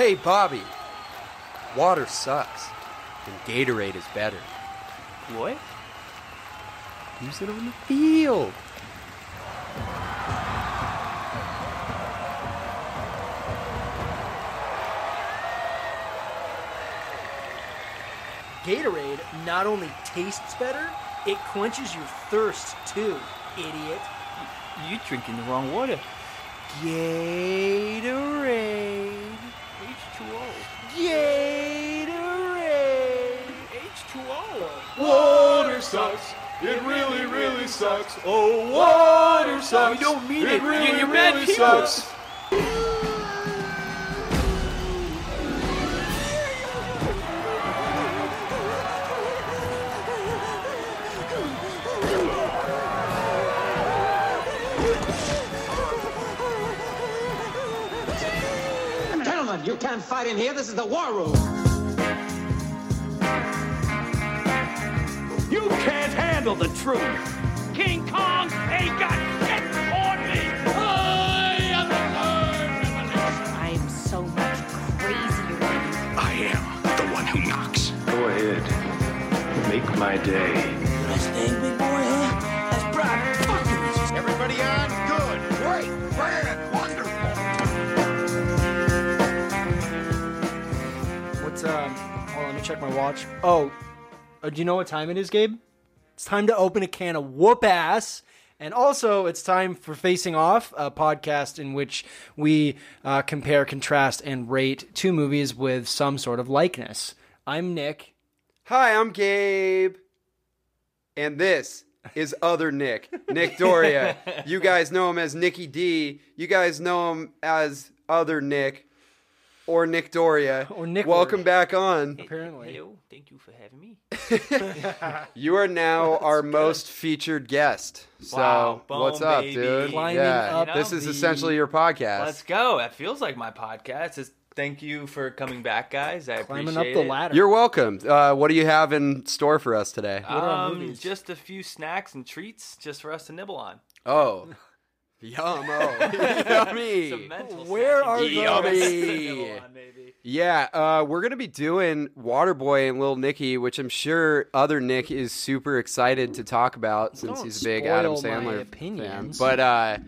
Hey, Bobby. Water sucks, and Gatorade is better. What? Use it on the field. Gatorade not only tastes better, it quenches your thirst too, idiot. You're drinking the wrong water. Gatorade. H2O. Gatorade. H2O. Water sucks. It really, really sucks. Oh, water sucks. You don't mean it. really, You're- you're bad really people. sucks. Can't fight in here. This is the war room. You can't handle the truth. King Kong ain't got shit on me. I am the third revolution. I'm so much crazier. I am the one who knocks. Go ahead. Make my day. Best thing, big boy, huh? That's private fucking. Everybody on? Good. Great. Grand. What's um? Hold on, let me check my watch. Oh, uh, do you know what time it is, Gabe? It's time to open a can of whoop ass. And also, it's time for Facing Off, a podcast in which we uh, compare, contrast, and rate two movies with some sort of likeness. I'm Nick. Hi, I'm Gabe. And this is other Nick, Nick Doria. you guys know him as Nicky D. You guys know him as other Nick or Nick Doria. Or Nick Welcome Word. back on. Apparently. Hello. Thank you for having me. You are now our most featured guest. So, Wow, boom, what's up, baby. dude? Climbing yeah, up this is the- essentially your podcast. Let's go. That feels like my podcast. It's, thank you for coming back, guys. I Climbing appreciate up the it. ladder. You're welcome. Uh, what do you have in store for us today? Um, just a few snacks and treats just for us to nibble on. Oh, yum! Oh, yummy! Some Where snacking are treats those? for us to Yummy. nibble on, baby. Yeah, uh, we're gonna be doing Waterboy and Lil Nicky, which I'm sure other Nick is super excited to talk about since Don't he's a big spoil Adam my Sandler fan. opinions. But uh,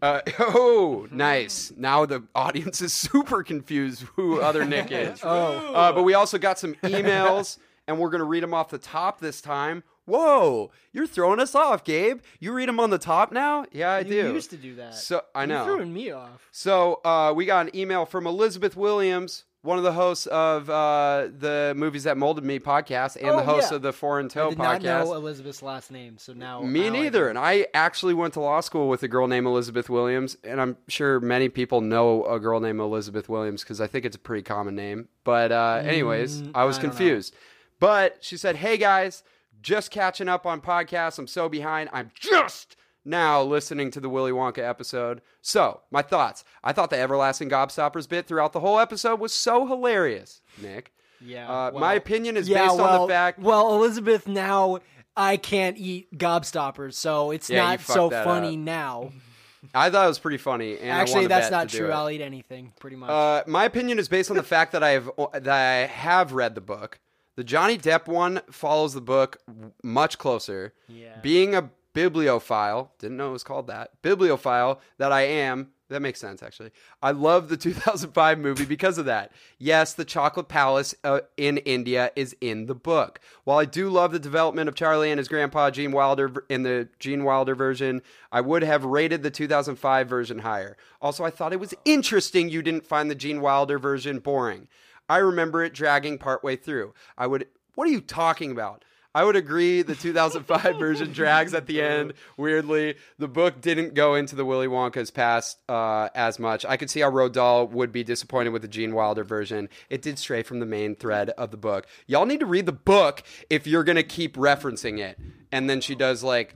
uh, oh, nice! Now the audience is super confused who other Nick is. Oh. Uh, but we also got some emails, and we're gonna read them off the top this time. Whoa, you're throwing us off, Gabe. You read them on the top now? Yeah, I you do. used to do that. So I know. You're throwing me off. So uh, we got an email from Elizabeth Williams, one of the hosts of uh, the Movies That Molded Me podcast, and Oh, the host yeah. of the Foreign I Toe podcast. not know. Elizabeth's last name, so now Me now neither. do. And I actually went to law school with a girl named Elizabeth Williams, and I'm sure many people know a girl named Elizabeth Williams because I think it's a pretty common name. But uh, anyways, Mm, I was I don't know. confused. But she said, "Hey guys, just catching up on podcasts. I'm so behind. I'm just." Now listening to the Willy Wonka episode. So, my thoughts. I thought the everlasting gobstoppers bit throughout the whole episode was so hilarious, Nick. Yeah. Uh, well- my opinion is yeah, based well, on the fact Well, Elizabeth, now I can't eat gobstoppers, so it's Yeah, not so funny up. now. I thought it was pretty funny. And Actually, that's not true. I'll eat anything, pretty much. Uh, my opinion is based on the fact that I have that I have read the book. The Johnny Depp one follows the book much closer. Yeah. Being a bibliophile, didn't know it was called that. Bibliophile that I am. That makes sense, actually. I love the 2005 movie because of that. Yes, the Chocolate Palace uh, in India is in the book. While I do love the development of Charlie and his grandpa, Gene Wilder, in the Gene Wilder version, I would have rated the 2005 version higher. Also, I thought it was interesting you didn't find the Gene Wilder version boring. I remember it dragging partway through. I would. What are you talking about? I would agree the 2005 version drags at the end. Weirdly, the book didn't go into the Willy Wonka's past uh, as much. I could see how Roald Dahl would be disappointed with the Gene Wilder version. It did stray from the main thread of the book. Y'all need to read the book if you're gonna keep referencing it. And then she does like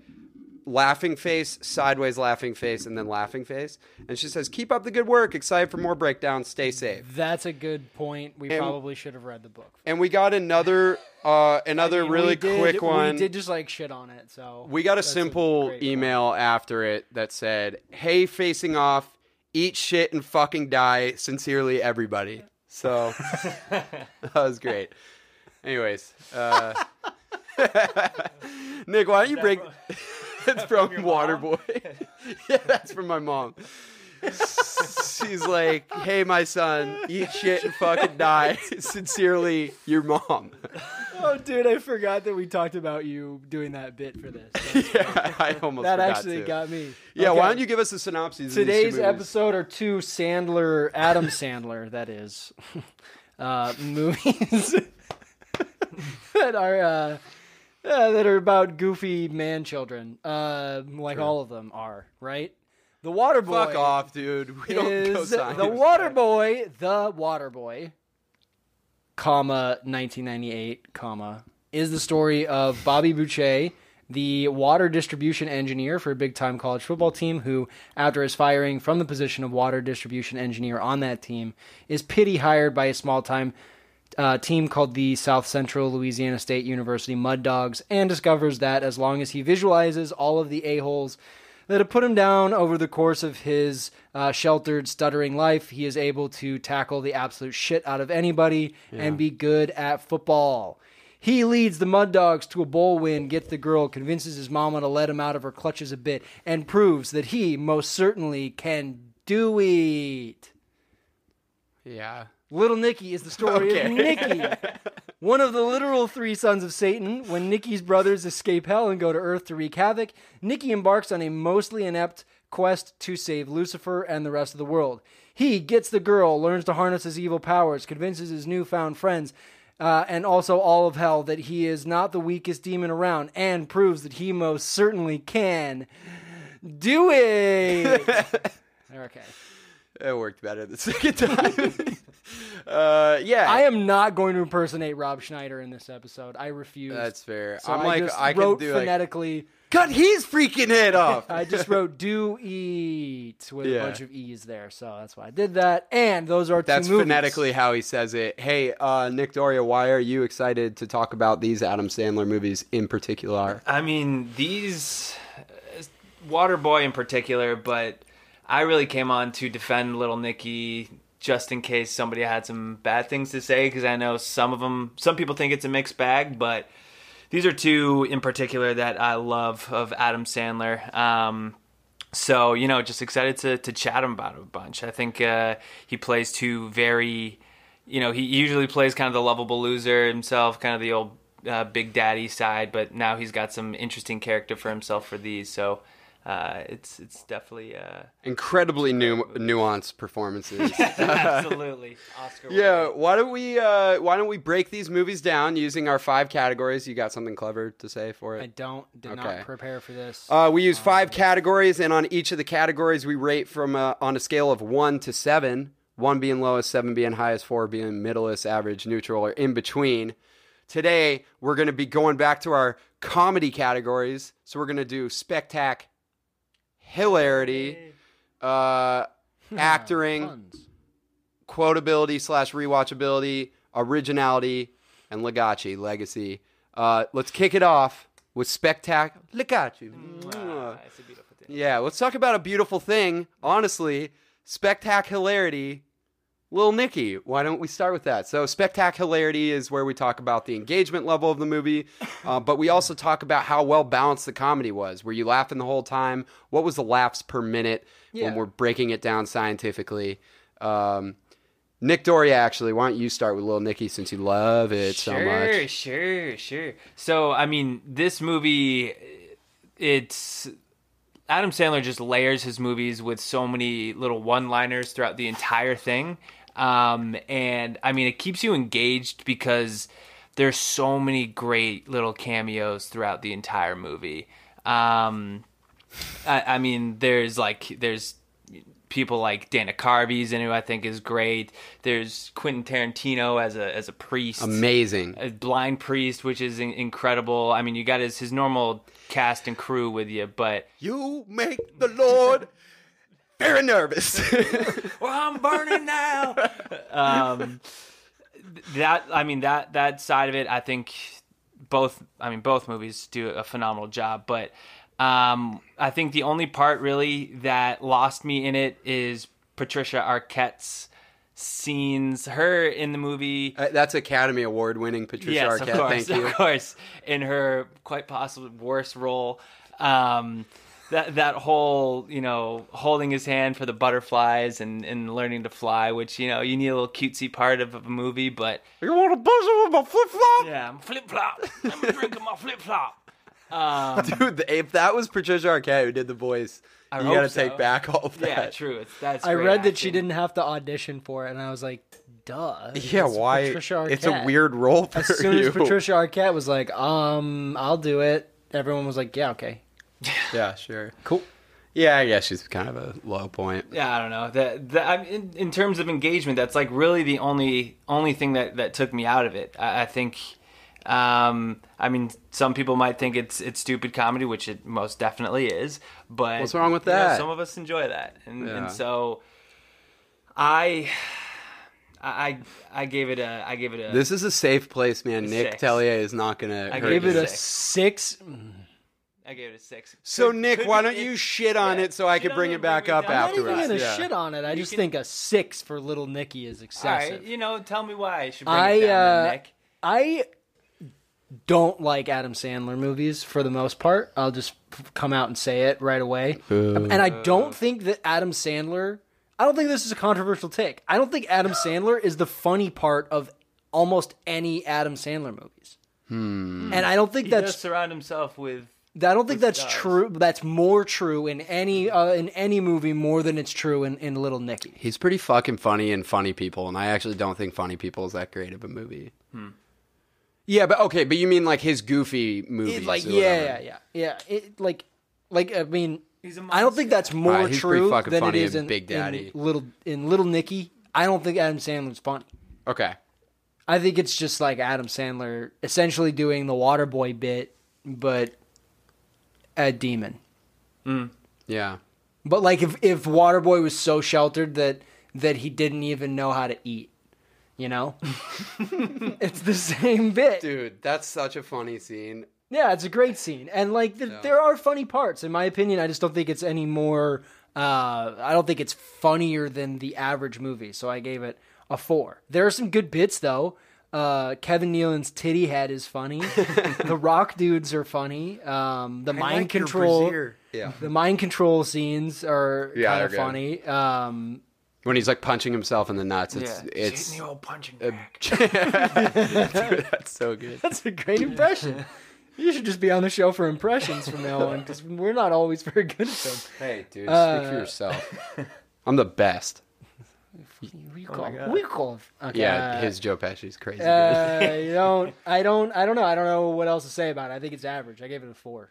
laughing face, sideways laughing face, and then laughing face. And she says, "Keep up the good work. Excited for more breakdowns. Stay safe." that's a good point. We and- probably should have read the book. And we got another uh, another I mean, really did- quick one. We did just like shit on it, so We got a that's simple great email after it that said, "Hey, facing off, eat shit and fucking die. Sincerely, everybody." So that was great. Anyways, uh, Nick, why don't you break? it's from, Waterboy. yeah, that's from my mom. She's like, "Hey, my son, eat shit and fucking die." Sincerely, your mom. Oh, dude, I forgot that we talked about you doing that bit for this. That's- yeah, I almost that actually to. got me. Yeah, Okay. why don't you give us a synopsis? of these two Today's episode are two Sandler, Adam Sandler, that is, uh, movies that are uh, uh, that are about goofy man children, uh, like all of them are, right? The Water Boy Fuck off, dude. We don't is the. Water Boy, the Water Boy, comma 1998, comma is the story of Bobby Boucher, the water distribution engineer for a big time college football team, who, after his firing from the position of water distribution engineer on that team, is pity hired by a small time uh, team called the South Central Louisiana State University Mud Dogs and discovers that as long as he visualizes all of the a-holes that have put him down over the course of his uh, sheltered, stuttering life, he is able to tackle the absolute shit out of anybody and be good at football. He leads the Mud Dogs to a bowl win, gets the girl, convinces his mama to let him out of her clutches a bit, and proves that he most certainly can do it. yeah. Little Nicky is the story Okay. of Nicky, one of the literal three sons of Satan. When Nicky's brothers escape hell and go to Earth to wreak havoc, Nicky embarks on a mostly inept quest to save Lucifer and the rest of the world. He gets the girl, learns to harness his evil powers, convinces his newfound friends, uh, and also all of hell that he is not the weakest demon around, and proves that he most certainly can do it. okay. It worked better the second time. uh, yeah. I am not going to impersonate Rob Schneider in this episode. I refuse. That's fair. So I'm I like, just I wrote can do like, phonetically. cut his freaking head off. I just wrote "do eat" with Yeah. a bunch of e's there, so that's why I did that. And those are two That's phonetically how he says it. Hey, uh, Nick Doria, why are you excited to talk about these Adam Sandler movies in particular? I mean, these Waterboy in particular, but I really came on to defend Little Nicky just in case somebody had some bad things to say because I know some of them, some people think it's a mixed bag, but these are two in particular that I love of Adam Sandler. Um, so you know, just excited to to chat him about a bunch. I think uh, he plays two very, you know, he usually plays kind of the lovable loser himself, kind of the old uh, big daddy side, but now he's got some interesting character for himself for these. So uh, it's it's definitely uh, Incredibly nu- nuanced performances. absolutely Oscar. yeah, why don't we uh, why don't we break these movies down using our five categories? You got something clever to say for it? I don't did Okay. not prepare for this. Uh, we use five categories, and on each of the categories, we rate from uh, on a scale of one to seven. One being lowest, seven being highest, four being middleist, average, neutral, or in between. Today, we're going to be going back to our comedy categories. So we're going to do spectac, hilarity, uh, acting, quotability slash rewatchability, originality, and legacy legacy. Uh, let's kick it off with spectac legacy. Ah, it's a beautiful thing. Yeah, let's talk about a beautiful thing. Honestly, spectacularity. Lil Nicky, why don't we start with that? So, spectacularity is where we talk about the engagement level of the movie, uh, but we also talk about how well balanced the comedy was. Were you laughing the whole time? What was the laughs per minute when we're breaking it down scientifically? Um, Nick Doria, actually, why don't you start with Little Nicky since you love it so much? sure. Sure, sure. So, I mean, this movie, it's Adam Sandler just layers his movies with so many little one-liners throughout the entire thing, um, and I mean, it keeps you engaged because there's so many great little cameos throughout the entire movie. Um, I, I mean, there's like there's people like Dana Carvey's in who I think is great. There's Quentin Tarantino as a as a priest, Amazing. a blind priest, which is in- incredible. I mean, you got his his normal cast and crew with you, but You make the Lord very nervous. well, I'm burning now. um, that I mean that that side of it, I think both. I mean, both movies do a phenomenal job, but um, I think the only part really that lost me in it is Patricia Arquette's scenes. Her in the movie. Uh, that's Academy Award winning Patricia yes, Arquette. of course, Thank you. of course. In her quite possibly worst role. Um, that that whole you know holding his hand for the butterflies and, and learning to fly, which you know you need a little cutesy part of, of a movie, but You want to buzz with my flip flop? yeah, I'm flip flop. I'm drinking my flip flop. Um, Dude, if that was Patricia Arquette who did the voice, I you hope gotta so. take back all of that. yeah, true. It's that's. I great read that she didn't have to audition for it, and I was like, duh. Yeah, It's why? Patricia Arquette. It's a weird role for As soon you. as Patricia Arquette was like, um, I'll do it, everyone was like, yeah, okay. Yeah, sure. Cool. Yeah, I guess she's kind of a low point. Yeah, I don't know. That, that I mean, in, in terms of engagement, that's like really the only only thing that, that took me out of it. I, I think. Um, I mean, some people might think it's it's stupid comedy, which it most definitely is. But What's wrong with you know, that? some of us enjoy that, and Yeah. and so I. I I gave it a I gave it a This is a safe place, man. Nick Six. Tellier is not gonna I hurt gave it a Six. six. I gave it a six. So Could- Nick, could why don't you shit on yeah, it so I shit can bring it, it back bring it up down. I'm not even gonna Yeah. shit on it. I You just can- think a six for Little Nicky is excessive. right, you know, tell me why I should bring I it down, uh, Nick. I don't like Adam Sandler movies for the most part. I'll just come out and say it right away. And I don't think that Adam Sandler. I don't think this is a controversial take. I don't think Adam Sandler is the funny part of almost any Adam Sandler movies. And I don't think He that's does surround himself with I don't think that's stars. true. That's more true in any uh, in any movie more than it's true in, in Little Nicky. He's pretty fucking funny in Funny People, and I actually don't think Funny People is that great of a movie. Yeah, but okay, but you mean like his goofy movies? It, like or yeah, yeah, yeah, yeah. It, like, like I mean, He's a I don't think that's more Alright, he's pretty true than it funny is in in Big Daddy. in Little in Little Nicky. I don't think Adam Sandler's funny. Okay. I think it's just like Adam Sandler essentially doing the Waterboy bit, but a demon. Yeah. But like if if Waterboy was so sheltered that that he didn't even know how to eat, you know, it's the same bit. Dude, that's such a funny scene. Yeah, it's a great scene, and like th- there are funny parts. In my opinion, I just don't think it's any more. Uh, I don't think it's funnier than the average movie, so I gave it a four. There are some good bits though. Uh, Kevin Nealon's titty head is funny. the Rock dudes are funny. Um, the mind control, Yeah. the mind control scenes are Yeah, kind of funny. Um, When he's like punching himself in the nuts, it's Yeah. it's the old punching uh, bag. Dude, that's so good. that's a great impression. You should just be on the show for impressions from now on because we're not always very good at them. Hey, dude, speak Uh, for yourself. I'm the best. We call, we call. Okay, Yeah, uh, his Joe Pesci's crazy good. Uh, you don't. I don't. I don't know. I don't know what else to say about it. I think it's average. I gave it a four.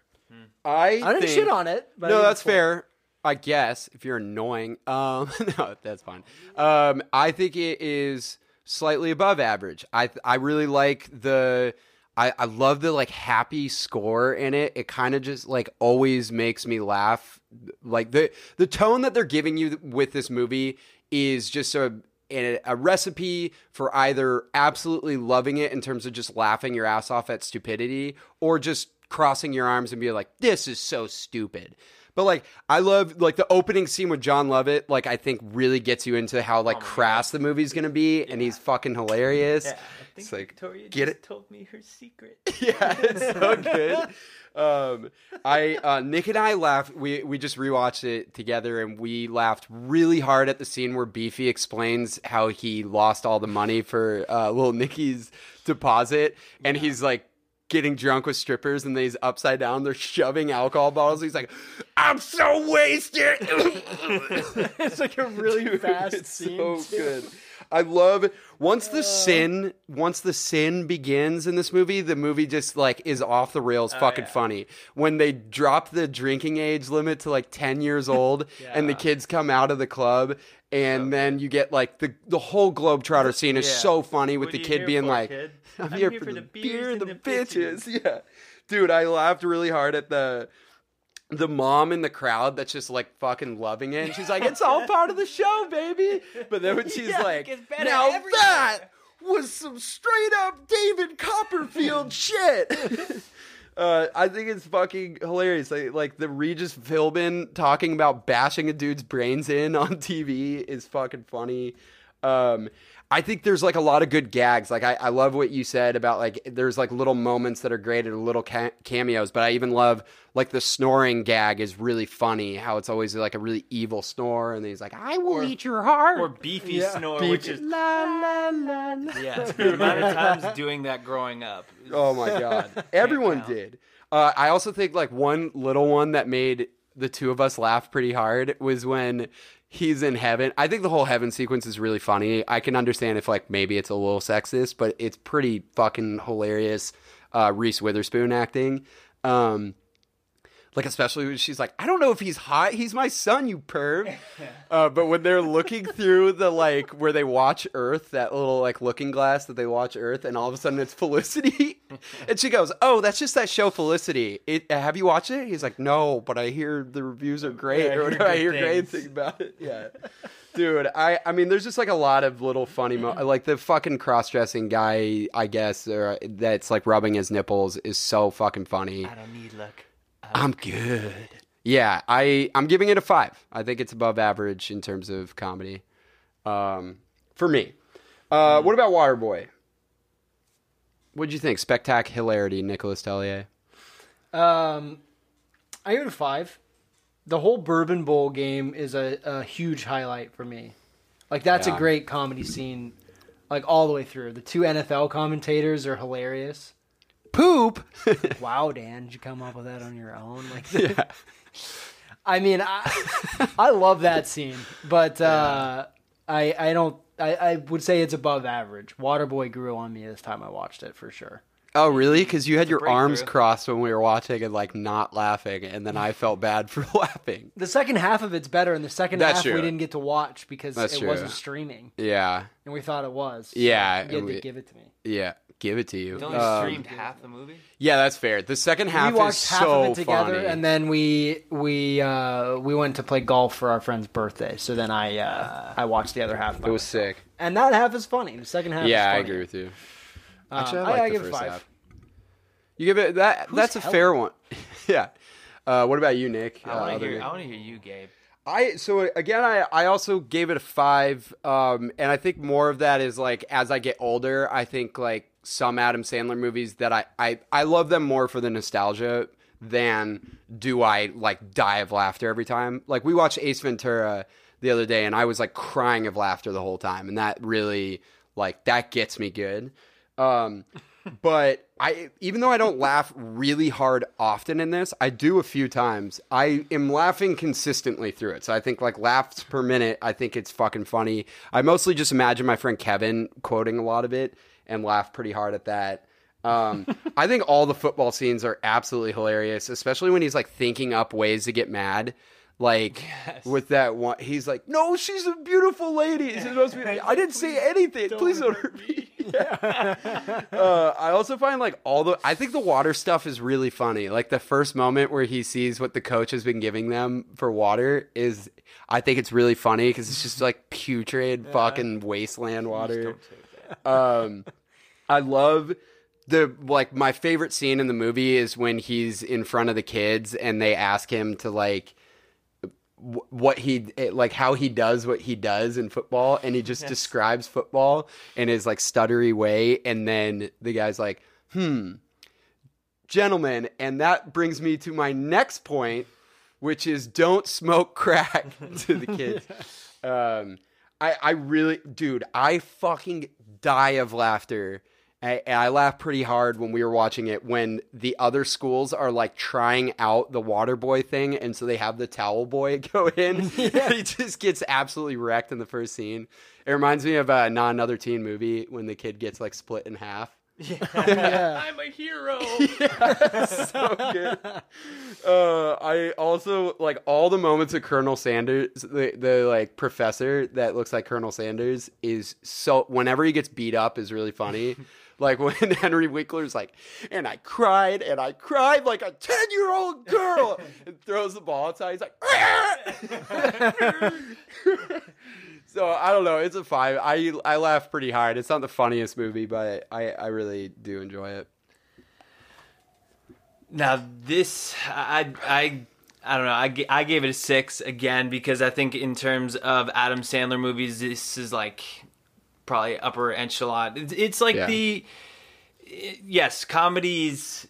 I I didn't think- shit on it. But no, gave it a that's four. fair. I guess if you're annoying. Um, no, that's fine. Um, I think it is slightly above average. I I really like the. I, I love the like happy score in it. It kind of just like always makes me laugh. Like the the tone that they're giving you with this movie is just a a, recipe for either absolutely loving it in terms of just laughing your ass off at stupidity or just crossing your arms and be like, this is so stupid. But like, I love like the opening scene with Jon Lovitz. Like, I think really gets you into how like crass the movie's gonna be, and he's fucking hilarious. Yeah, I think It's like, Victoria get just it? told me her secret. yeah, it's so good. Um, I uh, Nick and I laughed. We we just rewatched it together, and we laughed really hard at the scene where Beefy explains how he lost all the money for uh, little Nicky's deposit, and he's like getting drunk with strippers, and he's upside down. They're shoving alcohol bottles. He's like, "I'm so wasted." It's like a really fast it's scene. so too. good. I love it. Once the sin, once the sin begins in this movie, the movie just like is off the rails, oh, fucking funny. When they drop the drinking age limit to like ten years old, and the kids come out of the club, and then you get like the the whole Globetrotter scene is Yeah. so funny with What the kid being for, like, kid? "I'm, I'm here, here for, for the, beer the the bitches." bitches. Yeah, dude, I laughed really hard at the the mom in the crowd that's just like fucking loving it. And she's like, it's all part of the show, baby. But then when she's Yeah, like, it gets better now that was some straight up David Copperfield shit. Uh, I think it's fucking hilarious. Like, like the Regis Philbin talking about bashing a dude's brains in on TV is fucking funny. Um, I think there's like a lot of good gags. Like I, I love what you said about like there's like little moments that are great and little ca- cameos. But I even love like the snoring gag is really funny. How it's always like a really evil snore, and then he's like, "I will eat your heart." Or beefy snore, which is la la la. la. yeah. The amount of times doing that growing up. Oh my god, everyone count. did. Uh, I also think like one little one that made the two of us laugh pretty hard was when he's in heaven. I think the whole heaven sequence is really funny. I can understand if like maybe it's a little sexist, but it's pretty fucking hilarious. Uh, Reese Witherspoon acting. Um, like especially when she's like, I don't know if he's hot. He's my son, you perv. Uh, but when they're looking through the like where they watch Earth, that little like looking glass that they watch Earth, and all of a sudden it's Felicity, and she goes, "Oh, that's just that show Felicity. It, have you watched it?" He's like, "No, but I hear the reviews are great, Yeah, I hear. I hear great things." things about it." Yeah. Dude, I, I mean, there's just like a lot of little funny, mo- like the fucking cross dressing guy, I guess, or that's like rubbing his nipples is so fucking funny. I don't need luck. I'm good. Yeah, I I'm giving it a five. I think it's above average in terms of comedy, um, for me. Uh, what about Waterboy? What'd you think? Spectac hilarity, Nicholas Tellier. Um, I give it a five. The whole Bourbon Bowl game is a, a huge highlight for me. Like that's Yeah. a great comedy scene, like all the way through. The two NFL commentators are hilarious. Poop. Wow, Dan, did you come up with that on your own? Like, yeah. I mean, I, I love that scene, but uh, I I don't. I, I would say it's above average. Waterboy grew on me this time I watched it for sure. oh, really? Because you had your arms crossed when we were watching and like not laughing, and then I felt bad for laughing. The second half of it's better, and the second That's half true. we didn't get to watch because That's it true. wasn't streaming, Yeah, and we thought it was. So Yeah, you had and to we- give it to me. yeah. Give it to you. You only Um, streamed half the movie. yeah, that's fair. The second half we watched is half so of it together, funny. and then we we uh, we went to play golf for our friend's birthday. So then I uh, I watched the other half. it was myself. sick. and that half is funny. The second half. Yeah, is I agree with you. Um, Actually, I I- like I the give it first five. half. You give it that. that's a Helen? fair one. yeah. Uh, what about you, Nick? I Uh, want other to hear. Nick? I want to hear you, Gabe. I so again I I also gave it a five, um, and I think more of that is like as I get older, I think like some Adam Sandler movies that I I I love them more for the nostalgia than do I like die of laughter every time. Like we watched Ace Ventura the other day, and I was like crying of laughter the whole time, and that really like that gets me good. Um, but I even though I don't laugh really hard often in this, I do a few times. I am laughing consistently through it. So I think like laughs per minute, I think it's fucking funny. I mostly just imagine my friend Kevin quoting a lot of it and laugh pretty hard at that. Um, I think all the football scenes are absolutely hilarious, especially when he's like thinking up ways to get mad. Like with that one, he's like, "No, she's a beautiful lady." Supposed to be- I didn't say anything. Please don't hurt me. uh, I also find like all the I think the water stuff is really funny. Like the first moment where he sees what the coach has been giving them for water is I think it's really funny because it's just like putrid fucking wasteland water. Um, I love the like my favorite scene in the movie is when he's in front of the kids and they ask him to like what he like how he does what he does in football and he just describes football in his like stuttery way and then the guy's like hmm gentlemen and that brings me to my next point which is don't smoke crack to the kids. Um i i really dude i fucking die of laughter I- and I laughed pretty hard when we were watching it when the other schools are like trying out the water boy thing, and so they have the towel boy go in. he just gets absolutely wrecked in the first scene. It reminds me of a not another teen movie when the kid gets like split in half. Yeah, I'm a hero. so good. Uh, I also like all the moments of Colonel Sanders, the the like professor that looks like Colonel Sanders is so. Whenever he gets beat up, is really funny. Like when Henry Winkler's like, and I cried and I cried like a ten year old girl, and throws the ball outside. He's like, ah! so I don't know. It's a five. I I laugh pretty hard. It's not the funniest movie, but I I really do enjoy it. Now this, I, I, I don't know. I, I gave it a six again because I think in terms of Adam Sandler movies, this is like probably upper echelon. It's, it's like Yeah. the yes, comedies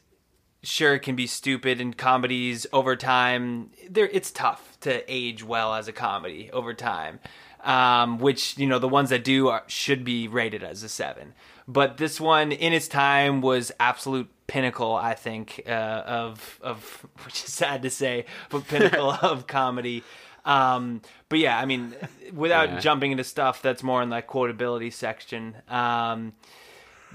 sure can be stupid and comedies over time there it's tough to age well as a comedy over time um, which you know the ones that do are, should be rated as a seven but this one in its time was absolute pinnacle i think uh, of of which is sad to say but pinnacle of comedy um, but yeah i mean without Yeah. jumping into stuff that's more in the quotability section um,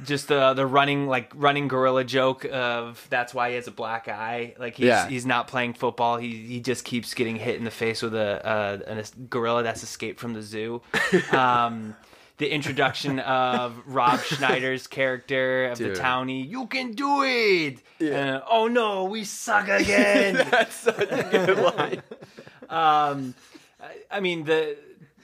just the the running like running gorilla joke of that's why he has a black eye. Like he's Yeah. he's not playing football. He he just keeps getting hit in the face with a uh, an, a gorilla that's escaped from the zoo. Um, the introduction of Rob Schneider's character of Dude. the townie. You can do it. And, oh no, we suck again. That's such a good line. Um, I- mean the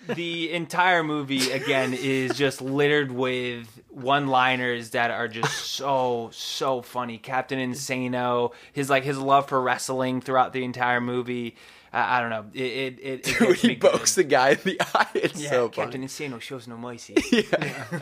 the entire movie again is just littered with one-liners that are just so so funny. Captain Insano, his like his love for wrestling throughout the entire movie. I I don't know. It it it, it When he pokes the guy in the eye. It's Yeah, so Captain funny. Insano shows no mercy. Yeah.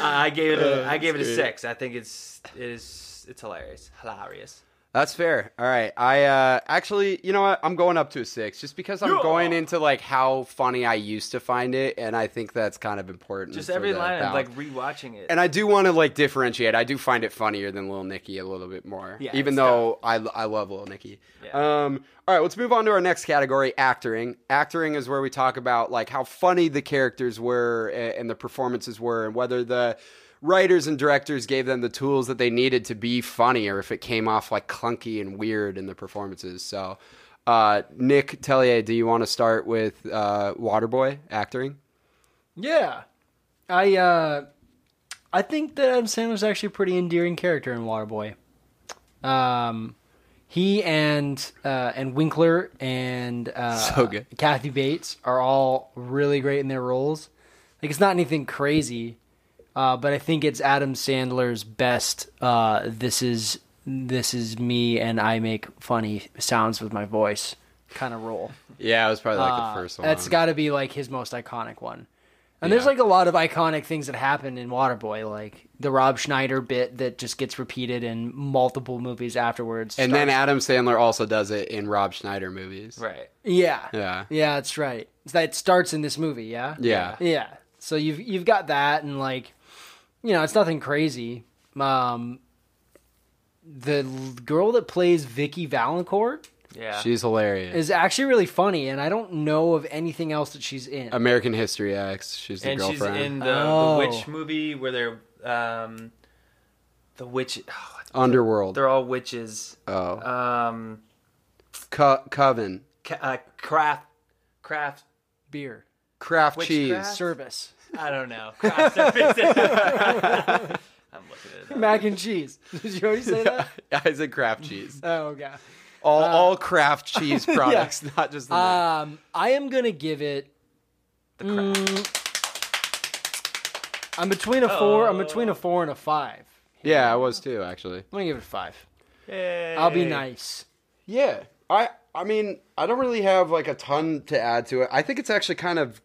I gave it a I gave it a great. six. I think it's it is it's hilarious, hilarious. That's fair. All right. I uh actually, you know what? I'm going up to a 6 just because I'm going into like how funny I used to find it and I think that's kind of important. Just every line, I'm like rewatching it. And I do want to like differentiate. I do find it funnier than Little Nicky a little bit more. Yeah, even though I I love Little Nicky. Yeah. Um all right, let's move on to our next category, acting. Acting is where we talk about like how funny the characters were a- and the performances were and whether the writers and directors gave them the tools that they needed to be funny or if it came off like clunky and weird in the performances. So uh, Nick Tellier, do you want to start with uh, Waterboy acting? Yeah, I uh, I think that Adam Sandler's actually a pretty endearing character in Waterboy. Um, he and uh, and Winkler and uh, So good. Kathy Bates are all really great in their roles. Like it's not anything crazy, uh, but I think it's Adam Sandler's best. Uh, this is this is me, and I make funny sounds with my voice kind of role. Yeah, it was probably like Uh, the first one. That's got to be like his most iconic one. And there's like a lot of iconic things that happen in Waterboy, like the Rob Schneider bit that just gets repeated in multiple movies afterwards. And then Adam Sandler also does it in Rob Schneider movies. right. yeah, Yeah. yeah, that's right. That starts in this movie, yeah, Yeah. yeah. So you've you've got that, and like, you know, it's nothing crazy. Um, the l- girl that plays Vicky Vallencourt Yeah. She's hilarious. is actually really funny, and I don't know of anything else that she's in. American History X. She's the and she's girlfriend. in the, Oh. the witch movie where they're um, the witch. oh, Underworld. they're all witches. oh. Um, Co- Coven. ca- uh, craft, craft. Beer Craft Witchcraft? cheese. service, I don't know. Craft. I'm looking at it. Up. mac and cheese. Did you already say that? I said craft cheese. Oh, okay. All, all craft cheese products, not just the name. Um, I am gonna give it. The craft. mm, I'm between a four. I'm between a four and a five. Yeah, I was too, actually. I'm gonna give it a five. Hey. I'll be nice. Yeah. I I mean, I don't really have like a ton to add to it. I think it's actually kind of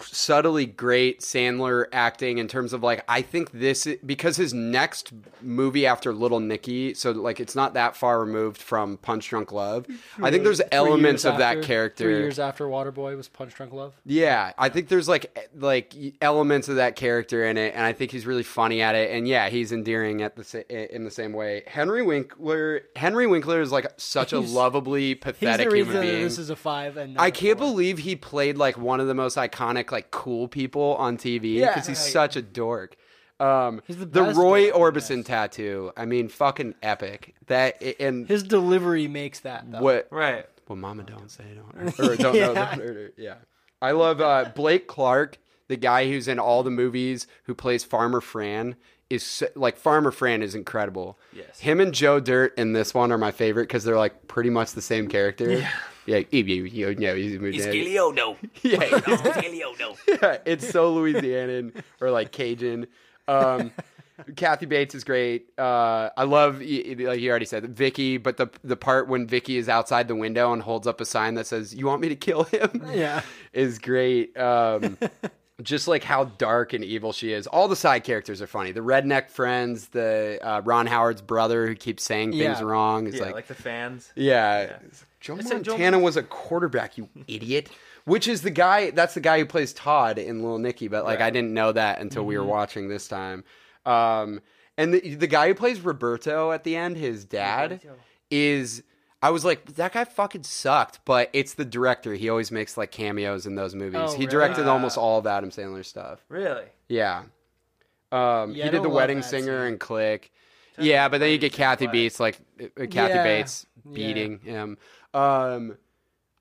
subtly great Sandler acting in terms of like I think this because his next movie after Little Nicky, so like it's not that far removed from Punch Drunk Love. I think there's elements of that character. Three years after Waterboy was Punch Drunk Love. Yeah, I think there's like like elements of that character in it, and I think he's really funny at it. And yeah, he's endearing at the in the same way. Henry Winkler, Henry Winkler is like such a He's- lovably He's pathetic the human being. this is a five and I a can't believe he played like one of the most iconic like cool people on TV Yeah. because he's such a dork. Um, He's the the best Roy dork, Orbison tattoo. I mean, fucking epic. That and his delivery makes that. Though. what Right. well, Mama don't say don't or don't know Yeah. don't hurt her. Yeah, I love uh, Blake Clark, the guy who's in all the movies who plays Farmer Fran. Is so, like Farmer Fran is incredible. Yes. him and Joe Dirt in this one are my favorite because they're like pretty much the same character. Yeah, yeah, you, you, you know, he's, Isquiliono. yeah, Isquiliono. yeah, it's so Louisianan or like Cajun. Um, Kathy Bates is great. Uh, I love, y- y- like you already said, Vicky. But the the part when Vicky is outside the window and holds up a sign that says "You want me to kill him?" Yeah. is great. Um, just like how dark and evil she is. All the side characters are funny. The redneck friends, the uh, Ron Howard's brother who keeps saying things Yeah. wrong. It's Yeah, like, like, the fans. yeah. Joe said Joe Montana was a quarterback, you idiot. Which is the guy? That's the guy who plays Todd in Little Nicky. But like, I didn't know that until we were watching this time. Um, and the the guy who plays Roberto at the end, his dad, is. I was like, that guy fucking sucked. But it's the director. He always makes like cameos in those movies. Oh, he really? directed almost all of Adam Sandler's stuff. Really? Yeah. Um, Yeah, he did the wedding singer scene. and Click. Yeah, but then you get Kathy. Bates, like uh, Kathy Yeah, Bates yeah. beating him. Um,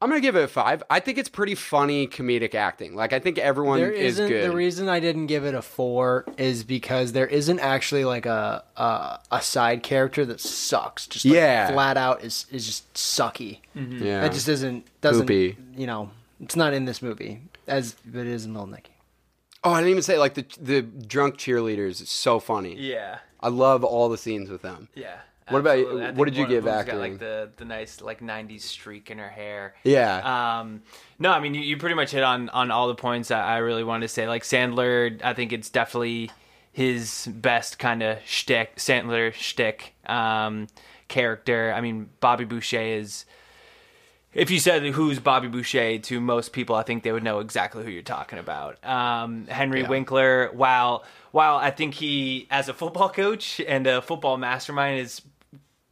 I'm gonna give it a five. I think it's pretty funny comedic acting. Like I think everyone There is good. the reason I didn't give it a four is because there isn't actually like a a, a side character that sucks. Just like Yeah. flat out is is just sucky. Mm-hmm. yeah, That just isn't doesn't Poopy. you know it's not in this movie as but it is in Little Nicky. oh, I didn't even say like the the drunk cheerleaders. is so funny. Yeah. I love all the scenes with them. Yeah. What about you? absolutely. What did you give acting? Got like the the nice like '90s streak in her hair. Yeah, Um, no, I mean you, you pretty much hit on on all the points that I really wanted to say. Like Sandler, I think it's definitely his best kind of shtick, Sandler shtick um, character. I mean, Bobby Boucher is. If you said who's Bobby Boucher to most people, I think they would know exactly who you're talking about. Um, Henry Yeah. Winkler, while while I think he, as a football coach and a football mastermind, is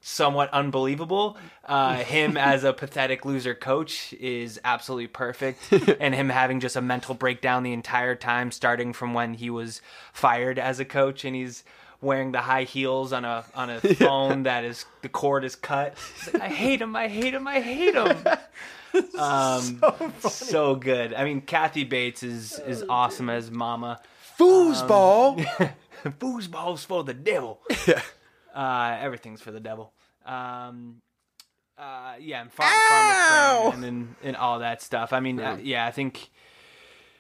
somewhat unbelievable. Uh, him as a pathetic loser coach is absolutely perfect, and him having just a mental breakdown the entire time, starting from when he was fired as a coach, and he's wearing the high heels on a on a phone that is the cord is cut. Like, I hate him. I hate him. I hate him. Um, so, good. I mean, Kathy Bates is is awesome as Mama. foosball. Foosball's for the devil. Uh, everything's for the devil. Um, uh, yeah, and farm, farmer friend and, and and all that stuff. I mean, uh, yeah, I think,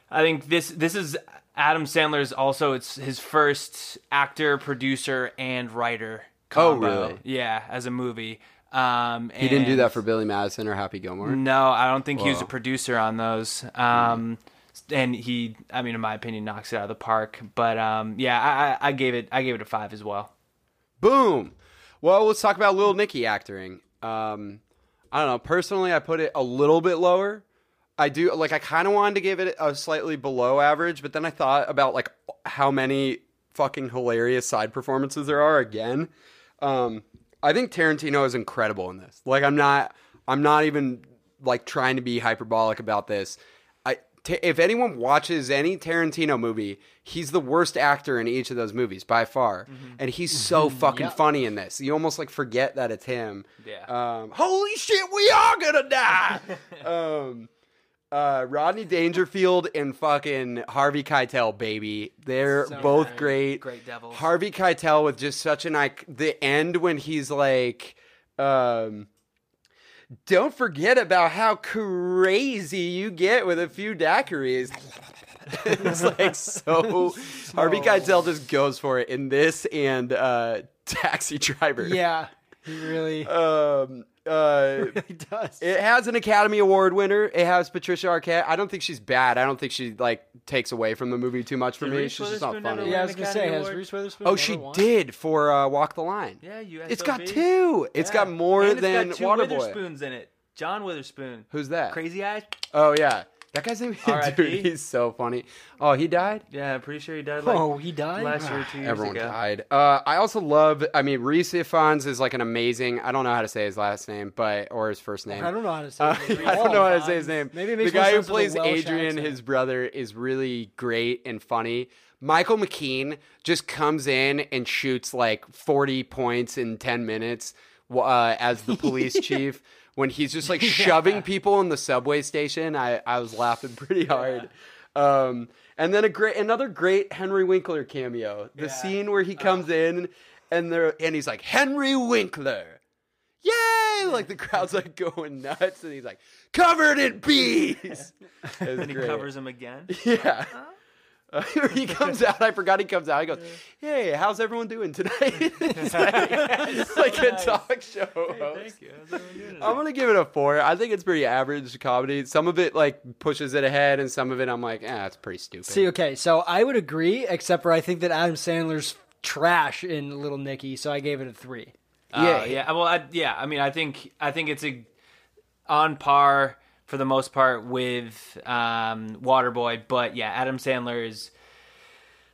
I think this this is Adam Sandler's also it's his first actor, producer, and writer. Combo. Oh, really? Yeah, as a movie. Um, he didn't do that for Billy Madison or Happy Gilmore. no, I don't think he was a producer on those. Um, and he, I mean, in my opinion, knocks it out of the park. But um, yeah, I, I, I gave it, I gave it a five as well. Boom. Well, let's talk about Little Nicky acting. Um, I don't know. Personally, I put it a little bit lower. I do like. I kind of wanted to give it a slightly below average, but then I thought about like how many fucking hilarious side performances there are. Again, um, I think Tarantino is incredible in this. Like, I'm not. I'm not even like trying to be hyperbolic about this. I, t- if anyone watches any Tarantino movie, he's the worst actor in each of those movies by far, and he's so fucking funny in this. You almost like forget that it's him. Yeah. Um, holy shit, we are gonna die. um, uh, Rodney Dangerfield and fucking Harvey Keitel, baby, they're both great. Great devils. Harvey Keitel with just such an like the end when he's like, um, don't forget about how crazy you get with a few daiquiris. it's like so. Harvey Keitel just goes for it in this and uh, Taxi Driver. Yeah, he really, Um. Uh. he does. It has an Academy Award winner. It has Patricia Arquette. I don't think she's bad. I don't think she like takes away from the movie too much for Did me. Reese She's just not funny. yeah, I was gonna say, Academy has Reese Witherspoon? Oh, she won? did for uh, Walk the Line. Yeah, you. It's got two. It's got more and it's than got two Waterboy. Witherspoons in it. John Witherspoon. Who's that? Crazy eyes. Oh yeah, that guy's name. R.I.P.. Dude, he's so funny. Oh, he died. Yeah, I'm pretty sure he died. Like Oh, he died. last year two years Everyone ago. died. Uh, I also love. I mean, Rhys Ifans is like an amazing. I don't know how to say his last name, but or his first name. I don't know how to say. Uh, it. I don't know how to say his name. Maybe the guy who sense with a plays Adrian, accent. his brother, is really great and funny. Michael McKean just comes in and shoots like 40 points in 10 minutes uh, as the police chief. When he's just like shoving people in the subway station, I, I was laughing pretty hard. Um, and then a great another great Henry Winkler cameo. The scene where he comes in and they're and he's like Henry Winkler yay! Like the crowd's like going nuts, and he's like covered in bees. And he covers him again. Yeah. he comes out. I forgot he comes out. He goes, "Hey, how's everyone doing tonight?" it's like, it's like a talk show. host. I'm gonna give it a four. I think it's pretty average comedy. Some of it like pushes it ahead, and some of it I'm like, ah, it's pretty stupid. See, okay, so I would agree, except for I think that Adam Sandler's trash in Little Nicky, so I gave it a three. Yeah, yeah. Well, I, yeah. I mean, I think I think it's a on par for the most part with um, Waterboy, but yeah, Adam Sandler is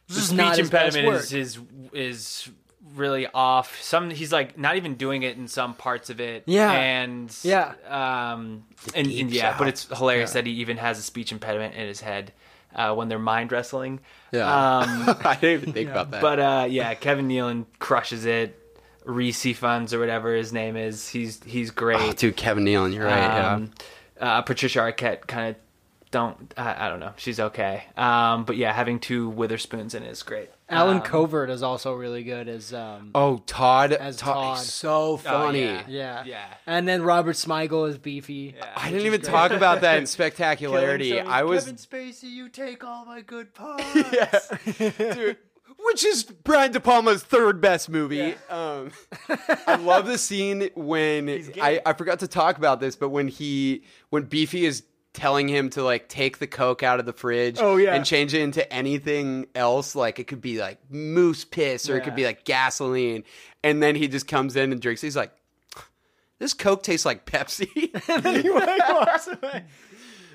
the speech not his best impediment is, is is really off. Some he's like not even doing it in some parts of it. Yeah. and Yeah. um, and, and yeah, shout. but it's hilarious that he even has a speech impediment in his head uh, when they're mind wrestling. Yeah. Um, I didn't even think about that. but uh, yeah, Kevin Nealon crushes it. Rhys Ifans or whatever his name is, he's he's great. oh, dude, Kevin Nealon, you're right. Um, uh, Patricia Arquette kind of don't I, I don't know. She's okay. Um, but yeah, having two Witherspoons in it is great. Allen Um, Covert is also really good as um. Oh, Todd. As Todd. Todd. he's so funny. yeah. yeah, Yeah. and then Robert Smigel is Beefy. I didn't even talk about that in spectacularity. I was Kevin Spacey, you take all my good parts. yeah, dude. Which is Brian De Palma's third best movie. Um, I love the scene when I, I forgot to talk about this, but when he when Beefy is telling him to like take the coke out of the fridge Oh, yeah. and change it into anything else like it could be like moose piss or it could be like gasoline. And then he just comes in and drinks. He's like this coke tastes like pepsi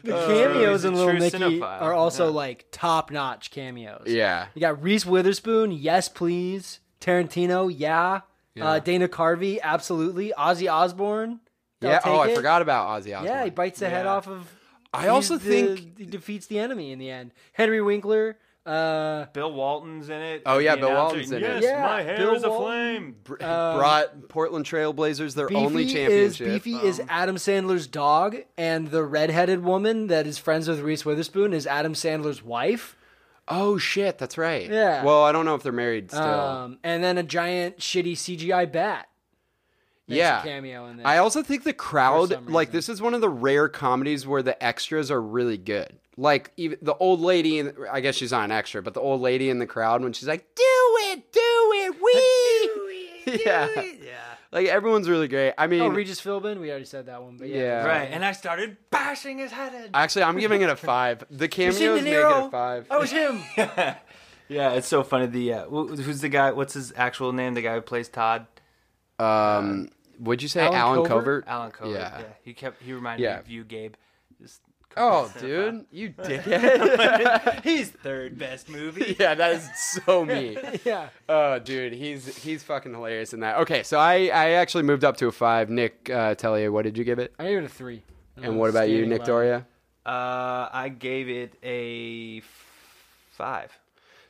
The cameos he's in Little Nicky cinephile. are also Yeah. like top notch cameos. yeah You got Reese Witherspoon, yes please. Tarantino, yeah. Yeah. Uh, Dana Carvey, absolutely. Ozzy Osbourne. yeah oh i it. forgot about ozzy osbourne Yeah, he bites the head off of. I also the- think- he defeats the enemy in the end. Henry Winkler. Uh, Bill Walton's in it. Oh, yeah, Bill Walton's in it. yes, Yeah, my hair Bill is a Walton. flame. br- Um, brought portland trailblazers their Beefy only is championship Beefy is Adam Sandler's dog, and the redheaded woman that is friends with Reese Witherspoon is Adam Sandler's wife. Oh shit, that's right. Yeah. Well, I don't know if they're married still. Um, and then a giant shitty CGI bat. makes yeah. a cameo in this. I also think the crowd, like this, is one of the rare comedies where the extras are really good. Like even the old lady, in, I guess she's not an extra, but the old lady in the crowd when she's like, "Do it, do it, we." yeah. Yeah. Like everyone's really great. I mean, oh, Regis Philbin. We already said that one, but yeah. Yeah. Right, and I started bashing his head in. actually, I'm giving it a five. The cameos seen De make it a five. Oh, it was him. Yeah, it's so funny. The uh, who's the guy? What's his actual name? The guy who plays Todd. Um, would you say Allen Allen, Covert? Covert? Allen Covert. Yeah. Yeah. he kept. He reminded Yeah. me of you, Gabe. Just Oh, dude, you dickhead. he's third best movie. yeah, that is so me. yeah. Oh, dude, he's he's fucking hilarious in that. Okay, so I I actually moved up to a five. Nick uh, Tellier, what did you give it? I gave it a three. And what about you, Nick by. Doria? Uh, I gave it a f- five.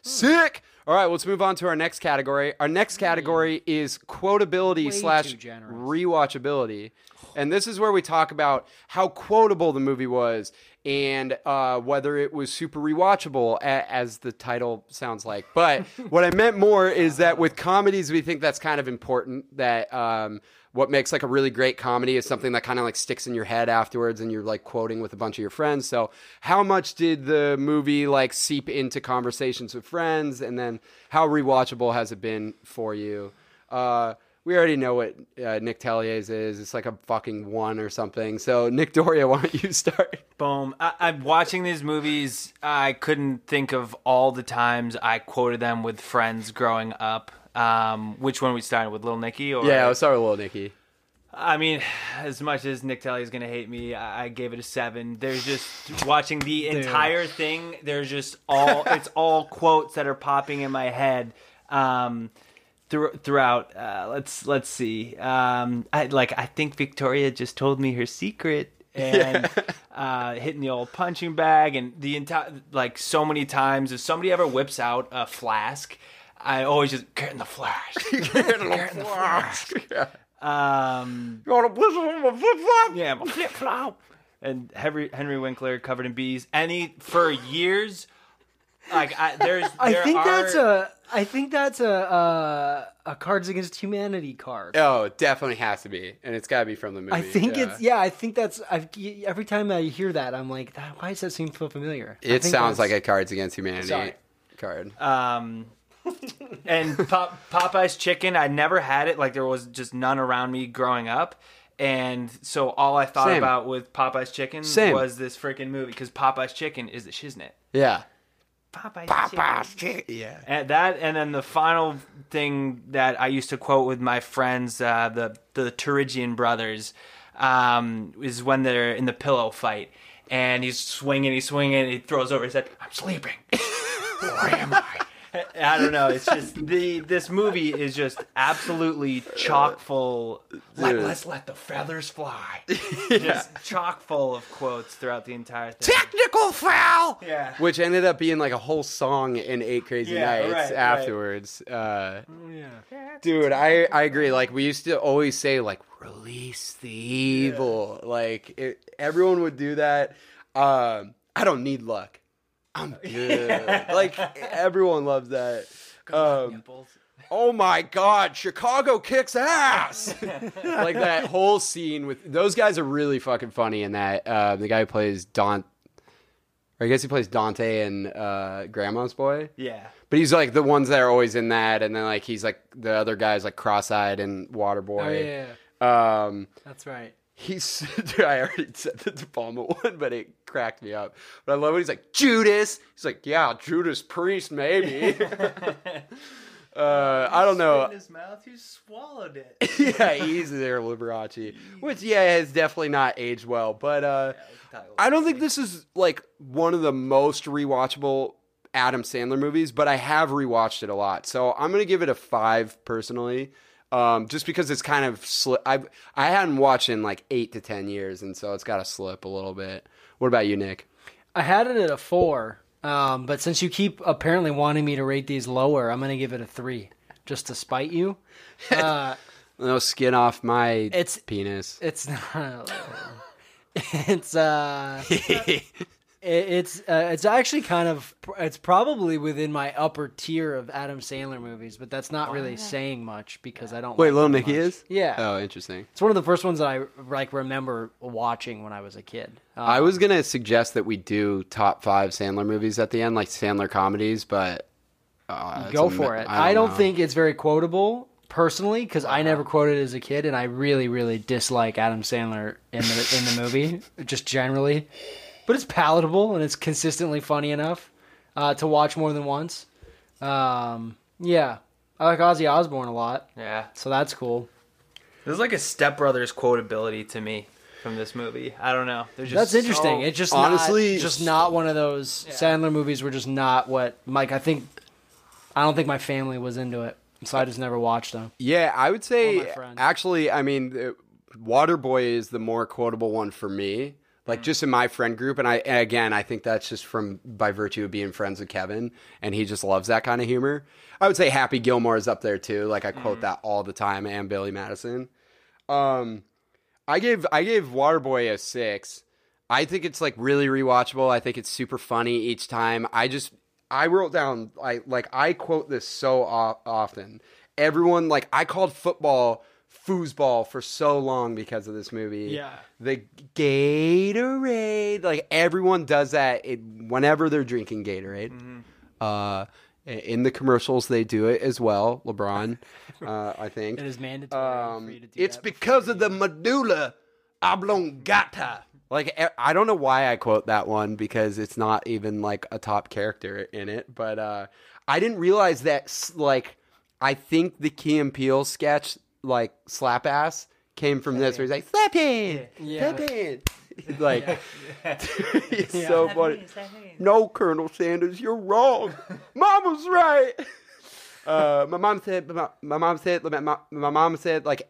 Sick. All right, let's move on to our next category. Our next category is quotability Way slash too generous. rewatchability, and this is where we talk about how quotable the movie was and uh, whether it was super rewatchable, a- as the title sounds like. But what I meant more is that with comedies, we think that's kind of important. That um, what makes like a really great comedy is something that kind of like sticks in your head afterwards, and you're like quoting with a bunch of your friends. So, how much did the movie like seep into conversations with friends, and then how rewatchable has it been for you? Uh, we already know what uh, Nick Tellier's is. It's like a fucking one or something. So, Nick Doria, why don't you start? Boom. I, I'm watching these movies. I couldn't think of all the times I quoted them with friends growing up. Um, which one we started with, Little Nicky? Or Yeah, let's start with Little Nicky. I mean, as much as Nick Telly is gonna hate me, I I gave it a seven. There's just watching the entire thing. There's just all it's all quotes that are popping in my head. Um, through, throughout, uh, let's let's see. Um, I like I think Victoria just told me her secret. And uh, hitting the old punching bag, and the entire like so many times. If somebody ever whips out a flask, I always just get in the flash. get in the flash. Um, You want to blizzard on my flip flop? yeah, my flip flop. And Henry Henry Winkler covered in bees. Any for years, like I, there's. I there think are- that's a. I think that's a uh, a Cards Against Humanity card. Oh, it definitely has to be, and it's got to be from the movie. I think yeah. it's yeah. I think that's. I've, every time I hear that, I'm like, "That- why does that seem so familiar? I It think sounds like a Cards Against Humanity. Sorry. card. Um, and Pop, Popeye's chicken, I never had it. Like there was just none around me growing up. And so all I thought Same. about with Popeye's chicken Same. was this freaking movie because Popeye's chicken is the shiznit. Yeah. Popeye's, chicken. Yeah. And that, and then the final thing that I used to quote with my friends, uh, the the Turigian brothers, um, is when they're in the pillow fight, and he's swinging, he's swinging, and he throws over his head. I'm sleeping. Where am I? I don't know. It's just the this movie is just absolutely chock full. Let, Dude. let's let the feathers fly. Just chock full of quotes throughout the entire thing. Technical foul. Yeah. Which ended up being like a whole song in Eight Crazy Yeah, Nights right, right. afterwards. Uh, Oh, yeah. dude, I I agree. Like we used to always say, like release the evil. Like it, everyone would do that. Um, I don't need luck. I'm good. like everyone loves that. Um, oh my god, Chicago kicks ass! like that whole scene with those guys are really fucking funny in that. Uh, the guy who plays Don, or I guess he plays Dante and uh, Grandma's Boy. Yeah. But he's like the ones that are always in that, and then like he's like the other guys like Cross-eyed and Waterboy. Oh Waterboy. yeah, Um, that's right. He's dude, I already said the De Palma one, but it cracked me up. But I love it. He's like Judas. He's like, yeah, Judas Priest, maybe. uh, I don't know. his mouth, he swallowed it. yeah, he's there, Liberace. Which yeah, has definitely not aged well. But uh, I don't think this is like one of the most rewatchable Adam Sandler movies, but I have rewatched it a lot. So I'm gonna give it a five personally. Um, just because it's kind of slip. I I hadn't watched in like eight to ten years, and so it's got to slip a little bit. What about you, Nick? I had it at a four, um, but since you keep apparently wanting me to rate these lower, I'm gonna give it a three, just to spite you. Uh, No skin off my It's- penis. it's not. It's uh, it's uh, it's actually kind of it's probably within my upper tier of Adam Sandler movies, but that's not really saying much because I don't. Wait, like Little them Nicky much. is? Yeah, Oh, interesting. it's one of the first ones that I like remember watching when I was a kid. Um, I was gonna suggest that we do top five Sandler movies at the end, like Sandler comedies, but uh, go for mi- it. I I don't, think it's very quotable personally because I never quoted it as a kid, and I really, really dislike Adam Sandler in the in the movie, just generally. But it's palatable and it's consistently funny enough uh, to watch more than once. Um, yeah, I like Ozzy Osbourne a lot, Yeah. so that's cool. There's like a Step Brothers quotability to me from this movie. I don't know. They're just That's interesting. so- it's just honestly- not, just not one of those Sandler movies. Were just not what Mike. I think I don't think my family was into it, so I just never watched them. Yeah, I would say actually, I mean, the- Waterboy is the more quotable one for me. Like Mm. just in my friend group, and I and again, I think that's just from by virtue of being friends with Kevin, and he just loves that kind of humor. I would say Happy Gilmore is up there too. Like I Mm. quote that all the time, and Billy Madison. Um, I gave I gave Waterboy a six. I think it's like really rewatchable. I think it's super funny each time. I just I wrote down I like I quote this so o- often. Everyone like I called football foosball for so long because of this movie. Yeah. The Gatorade, like everyone does that it, whenever they're drinking Gatorade. Uh, in the commercials, they do it as well. LeBron, uh, I think. It is mandatory Um, for you to do it's that because of the medulla oblongata. Like I don't know why I quote that one because it's not even like a top character in it, but uh, I didn't realize that like I think the Key and Peele sketch like slap ass came from this where he's like slap hand, Yeah. slap hand. like it's so funny. No, Colonel Sanders, you're wrong. Mama's right. Uh, my mom said. My, my mom said. My, my, my mom said like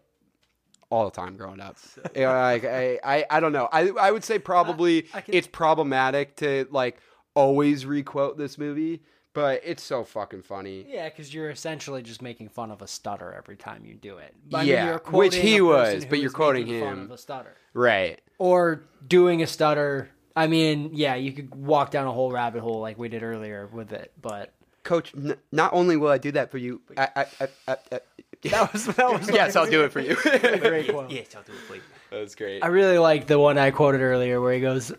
all the time growing up. Yeah, like, I, I, I don't know. I, I would say probably I can- it's problematic to like always requote this movie, but it's so fucking funny. Yeah, because you're essentially just making fun of a stutter every time you do it. I mean, Yeah, you're which he was, but you're quoting making fun him. of a stutter, Right. or doing a stutter. I mean, yeah, you could walk down a whole rabbit hole like we did earlier with it, but Coach, n- not only will I do that for you, I, I, I, I, I that was that was yes, I'll do it for you. a great quote. Yes, I'll do it for you. That's great. I really like the one I quoted earlier where he goes,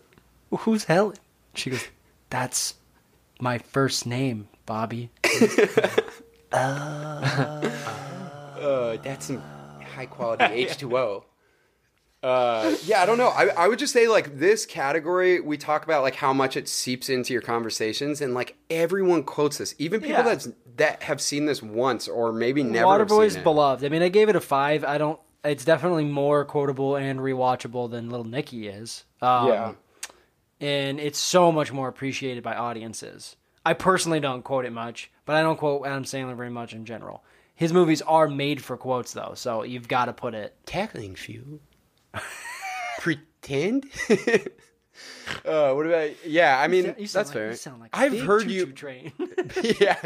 "Who's Helen?" She goes, "That's my first name, Bobby. Uh, that's some high quality H2O. Uh, yeah, I don't know. I, I would just say like this category, we talk about like how much it seeps into your conversations, and like everyone quotes this, even people Yeah. that's that have seen this once or maybe never. have Waterboy's beloved. I mean, I gave it a five. I don't. It's definitely more quotable and rewatchable than Little Nicky is. Um, Yeah. And it's so much more appreciated by audiences. I personally don't quote it much, but I don't quote Adam Sandler very much in general. His movies are made for quotes, though, so you've got to put it. tackling few. Pretend. uh, what about? Yeah, I mean sound that's like- fair. Like I've heard you. Train. yeah.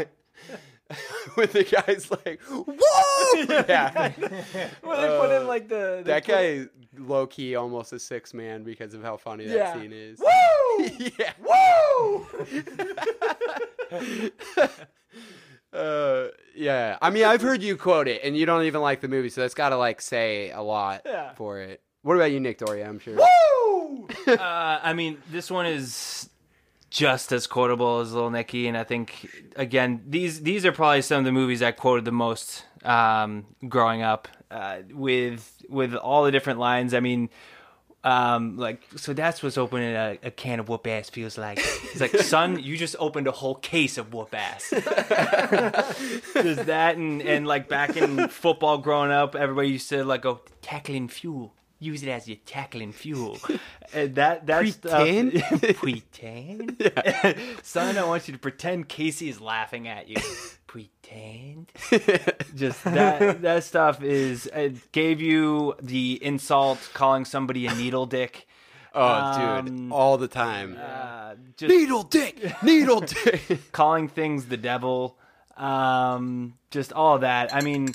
when the guy's like, "Whoa!" yeah, Where they put in like the, that guy low key almost a six man because of how funny that Yeah. scene is. Woo! yeah. Woo! uh, yeah. I mean, I've heard you quote it, and you don't even like the movie, so that's got to like say a lot Yeah. for it. What about you, Nick Doria? I'm sure. Uh, I mean, this one is just as quotable as Little Nicky, and I think again these these are probably some of the movies I quoted the most um, growing up. Uh, with with all the different lines, I mean. Um, like so that's what's opening a, a can of whoop ass feels like. It's like, son, you just opened a whole case of whoop ass. Just that and and like back in football growing up, everybody used to like go tackling fuel. Use it as your tackling fuel. And that that's Pretend? pretend. Son, I want you to pretend Casey is laughing at you. pretend. Just that that stuff is it gave you the insult calling somebody a needle dick. Oh, dude, Um, all the time. Uh, just needle dick, needle dick. calling things the devil, um, just all that. I mean,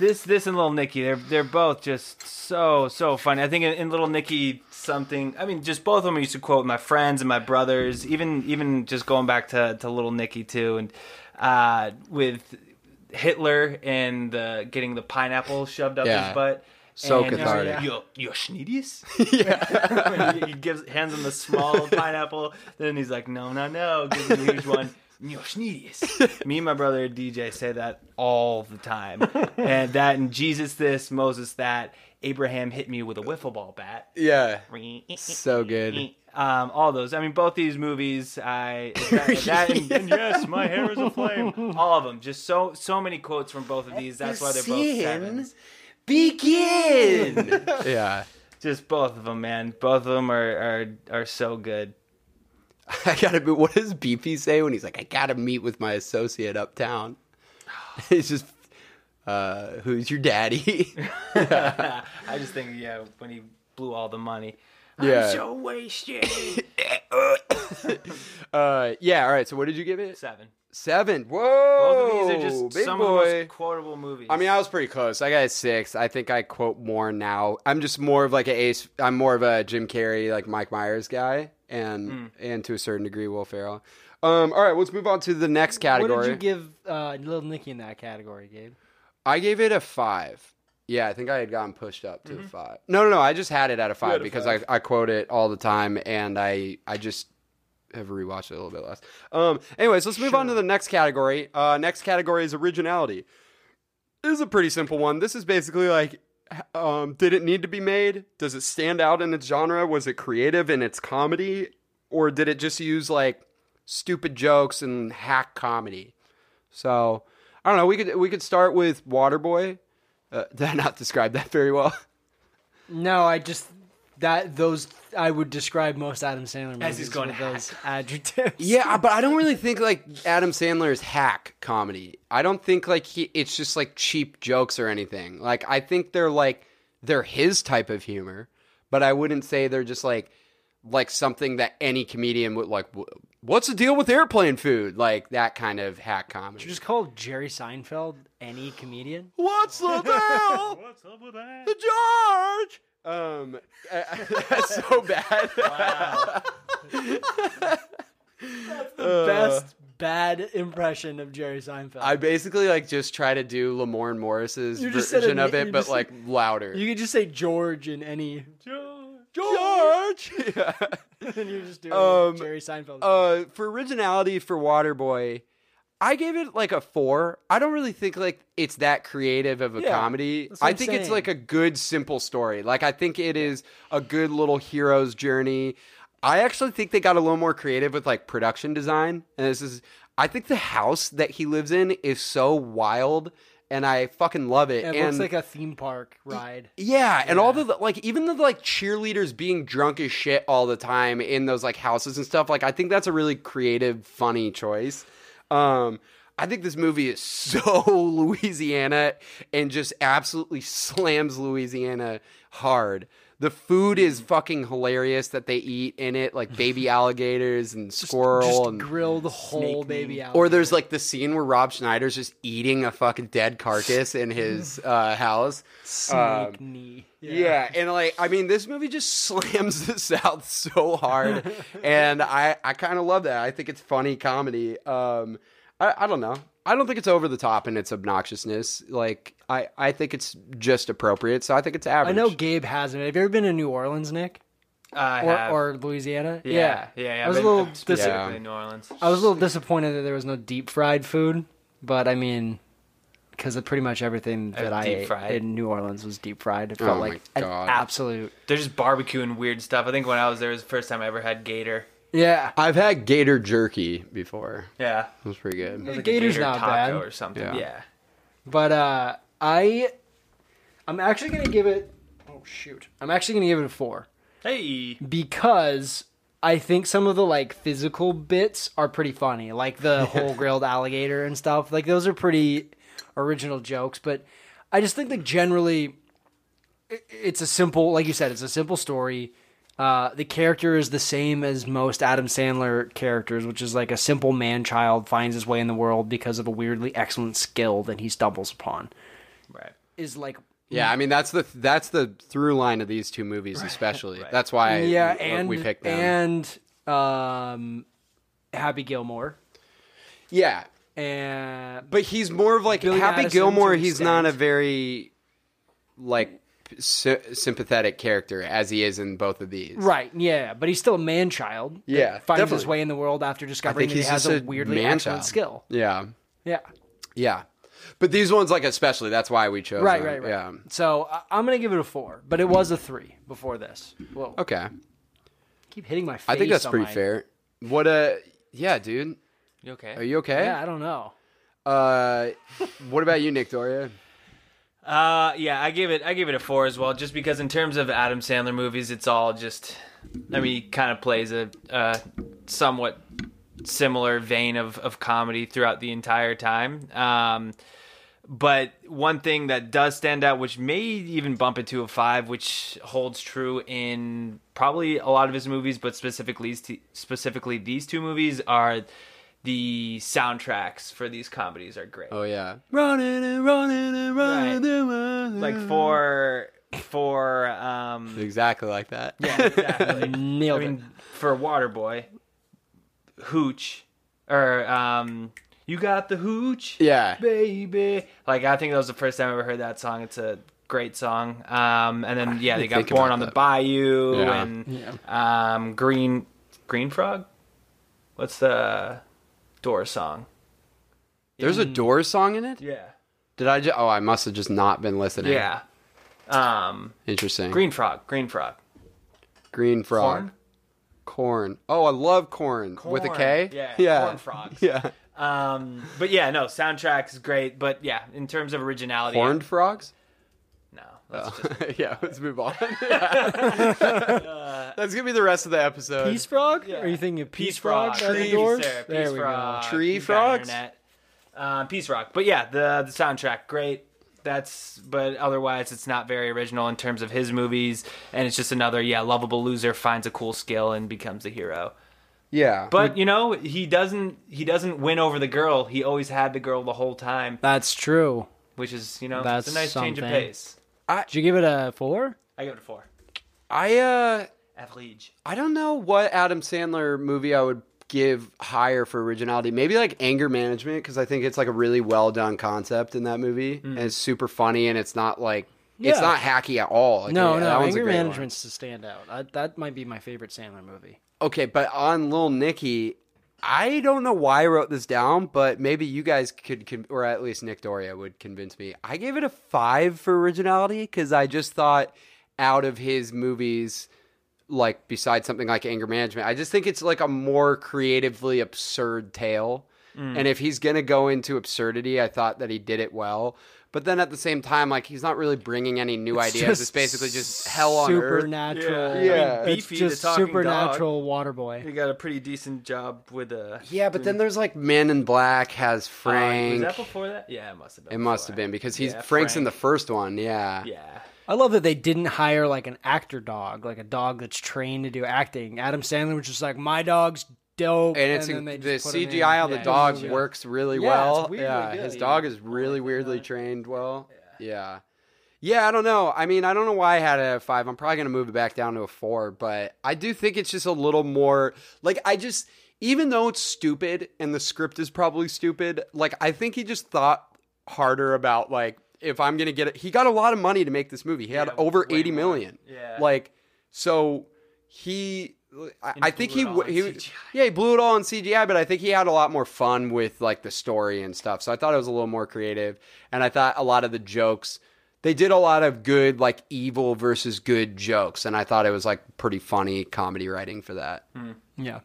this this and Little Nicky, they're they're both just so so funny. I think in, in Little Nicky, something. I mean, just both of them I used to quote my friends and my brothers. Even even just going back to to Little Nicky too, and uh, with Hitler and the getting the pineapple shoved up Yeah. his butt. So And, cathartic. You're, you're Schneidius? yeah. he gives hands him the small pineapple. Then he's like, no, no, no. Gives him a huge one. You're Me and my brother DJ say that all the time. And that and Jesus this, Moses that. Abraham hit me with a wiffle ball bat. yeah, so good. Um, all those. I mean, both these movies. I that, that and, and yes, my hair is a flame. All of them. Just so so many quotes from both of these. That's why they're both sevens. Begin. yeah. Just both of them, man. Both of them are are, are so good. I gotta. be- What does BP say when he's like, "I gotta meet with my associate uptown"? He's just, uh, "Who's your daddy?" I just think, yeah, when he blew all the money. Yeah. I'm so wasted. uh, yeah. All right. So, what did you give it? Seven. Seven. Whoa. Both of these are just big some boy. of the most quotable movies. I mean, I was pretty close. I got a six. I think I quote more now. I'm just more of like a ace. I'm more of a Jim Carrey, like Mike Myers guy, and Hmm. and to a certain degree, Will Ferrell. Um, all right, let's move on to the next category. What did you give uh, Little Nicky in that category, Gabe? I gave it a five. Yeah, I think I had gotten pushed up to a five. No, no, no. I just had it at a five had a because five. I, I quote it all the time, and I I just have rewatched it a little bit less. Um. Anyways, let's move on to the next category. Uh, next category is originality. This is a pretty simple one. This is basically like, um, did it need to be made? Does it stand out in its genre? Was it creative in its comedy, or did it just use like stupid jokes and hack comedy? So I don't know. We could we could start with Waterboy. Uh, did I not describe that very well? No, I just that those I would describe most Adam Sandler movies As he's going with those adjectives. Yeah, uh, but I don't really think like Adam Sandler's hack comedy. I don't think like he it's just like cheap jokes or anything. Like I think they're like they're his type of humor, but I wouldn't say they're just like like something that any comedian would like what's the deal with airplane food? Like that kind of hack comedy. You just call Jerry Seinfeld any comedian? What's the deal? What's up with that? The George. Um, that's so bad. Wow. that's the best bad impression of Jerry Seinfeld. I basically like just try to do Lamorne Morris's You just version a- of it, but just- like louder. you could just say George in any, George. yeah. and you're just do Um, Jerry Seinfeld. Uh, for originality for Waterboy, I gave it like a four. I don't really think like it's that creative of a Yeah, comedy. I think it's like a good, simple story. Like I think it is a good little hero's journey. I actually think they got a little more creative with like production design. And this is, I think the house that he lives in is so wild, and I fucking love it. It and looks like a theme park ride. yeah, and all the like, even the like cheerleaders being drunk as shit all the time in those like houses and stuff. Like, I think that's a really creative, funny choice. Um, I think this movie is so Louisiana and just absolutely slams Louisiana hard. The food is fucking hilarious that they eat in it, like baby alligators and squirrel Just and grilled whole baby out. or there's like the scene where Rob Schneider's just eating a fucking dead carcass in his uh, house. snake um, knee. Yeah. and like I mean, this movie just slams the South so hard, and I I kind of love that. I think it's funny comedy. Um, I I don't know. I don't think it's over the top in its obnoxiousness. Like I I think it's just appropriate. So I think it's average. I know Gabe hasn't. Have you ever been to New Orleans, Nick, I or, have. or Louisiana? yeah, yeah, yeah. I was a little dis- Yeah. in New Orleans. I was a little disappointed that there was no deep fried food, but I mean, because pretty much everything that I ate fried. in New Orleans was deep fried. It Oh felt my like an absolute. They're just barbecuing weird stuff. I think when I was there, it was the first time I ever had gator. Yeah, I've had gator jerky before. Yeah, It was pretty good. It was like Gator's gator not taco bad. or something. Yeah. Yeah. but uh, I, I'm actually gonna give it. Oh shoot! I'm actually gonna give it a four Hey. because I think some of the like physical bits are pretty funny, like the whole grilled alligator and stuff. Like those are pretty original jokes, but I just think that generally i- it's a simple, like you said, it's a simple story. Uh, the character is the same as most Adam Sandler characters, which is like a simple man child finds his way in the world because of a weirdly excellent skill that he stumbles upon. Right. Is like Yeah, I mean that's the that's the through line of these two movies, especially. That's why yeah, we, and we picked them. and um, Happy Gilmore yeah, and but he's more of like Billy Happy Madison Gilmore. to an He's not a very like sy- sympathetic character as he is in both of these. Right, yeah, but he's still a man child. Yeah, finds his way in the world after discovering think that he has a a weirdly man excellent child. skill. Yeah, Yeah, yeah. But these ones, like especially, that's why we chose. right, them. right, right. Yeah. So I- I'm gonna give it a four, but it was a three before this. Whoa, Okay. keep hitting my face. I think that's on pretty my- fair. What a yeah, dude. You okay? Are you okay? Yeah, I don't know. Uh, what about you, Nick Doria? Uh, yeah, I give it. I give it a four as well, just because in terms of Adam Sandler movies, it's all just. I mean, he kind of plays a, somewhat similar vein of of comedy throughout the entire time. Um, but one thing that does stand out, which may even bump it to a five, which holds true in probably a lot of his movies, but specifically specifically these two movies are the soundtracks for these comedies are great. Oh yeah, running and running and running. and running. like for for um exactly like that. yeah exactly i Nailed mean for waterboy hooch or um you got the hooch yeah. baby like i think that was the first time i ever heard that song it's a great song um and then yeah they got born about on the bayou Yeah. and um green green frog what's the door song There's a Doors song in it. yeah Did I? Ju- oh, I must have just not been listening. yeah um Interesting. green frog green frog Green frog. Corn? Corn. Oh, I love corn, with a K. Yeah, Yeah. corn frogs. Yeah. Um, but yeah, no, soundtrack is great. But yeah, in terms of originality, Horned frogs. No, that's Oh. just yeah. Let's move on. That's gonna be the rest of the episode. Peace frog? Yeah. Are you thinking of peace, Peace frog? Frog. by the Peace, doors? sir, there Peace we Frog. Tree You've frogs? Um, Peace Rock. But yeah, the the soundtrack great. That's but otherwise it's not very original in terms of his movies, and it's just another yeah lovable loser finds a cool skill and becomes a hero. yeah. But you know he doesn't he doesn't win over the girl. He always had the girl the whole time, That's true. which is you know That's it's a nice change of something. Pace. Did you give it a four? I give it a four. I uh, Average. I don't know what Adam Sandler movie I would give higher for originality. Maybe like Anger Management because I think it's like a really well done concept in that movie, and it's super funny, and it's not like it's not hacky at all. Like, No, yeah, no. that Anger great one. Management's to stand out. I, that might be my favorite Sandler movie. Okay, but on Lil Nicky, I don't know why I wrote this down, but maybe you guys could, or at least Nick Doria would convince me. I gave it a five for originality because I just thought out of his movies, like besides something like Anger Management, I just think it's like a more creatively absurd tale. Mm. And if he's gonna go into absurdity, I thought that he did it well. But then at the same time, like he's not really bringing any new ideas. it's basically just hell on earth. supernatural. Yeah. I mean, it's Beefy the just talking supernatural water boy. He got a pretty decent job with a. Yeah, but then there's like Men in Black has Uh, Frank. was that before that? Yeah, it must have been. It must have been because he's Yeah, Frank's in the first one. Yeah. Yeah. I love that they didn't hire like an actor dog, like a dog that's trained to do acting. Adam Sandler was just like, my dog's dope, And it's then they the just put him in. CGI on the dog yeah. works really Yeah, well. weirdly yeah, his dog is really weirdly trained well. Yeah. yeah. I don't know. I mean, I don't know why I had it at a five. I'm probably gonna move it back down to a four, but I do think it's just a little more like I just even though it's stupid and the script is probably stupid, like I think he just thought harder about like if I'm gonna get it. He got a lot of money to make this movie. He had Yeah, over eighty more. million. Yeah. Like so he I, I think he blew it all he on CGI. yeah he blew it all in CGI, but I think he had a lot more fun with like the story and stuff. So I thought it was a little more creative, and I thought a lot of the jokes they did a lot of good like evil versus good jokes, and I thought it was like pretty funny comedy writing for that. Yeah.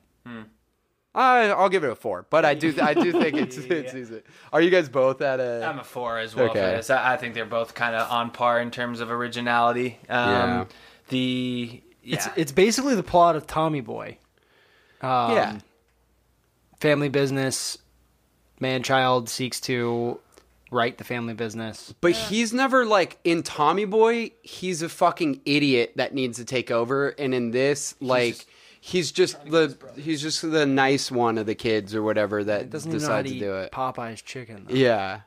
I, I'll give it a four, but I do I do think it's it's decent. Are you guys both at a? I'm a four as well Okay. for this. I, I think they're both kind of on par in terms of originality. Um, Yeah. The yeah. It's it's basically the plot of Tommy Boy. Um, yeah, Family business, man child seeks to right the family business. But he's never like in Tommy Boy, he's a fucking idiot that needs to take over. And in this, like he's just the he's just the nice one of the kids or whatever that Doesn't even know how decide to to do it. Popeye's chicken. though. Yeah.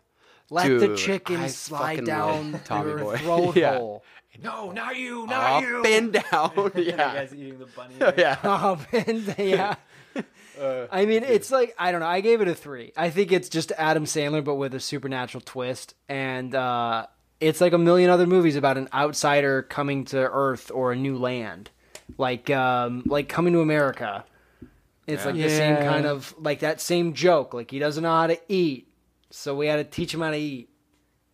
Let the Dude, chicken I slide down love Tommy your Boy. throat Yeah. hole. No, not you, not Up you. and down. The yeah. guy's eating the bunny. yeah. Oh, man, yeah. Uh, I mean, it's like I don't know. I gave it a three. I think it's just Adam Sandler, but with a supernatural twist, and uh, it's like a million other movies about an outsider coming to Earth or a new land, like um, like coming to America. It's like the same Yeah. kind of like that same joke. Like he doesn't know how to eat, so we had to teach him how to eat,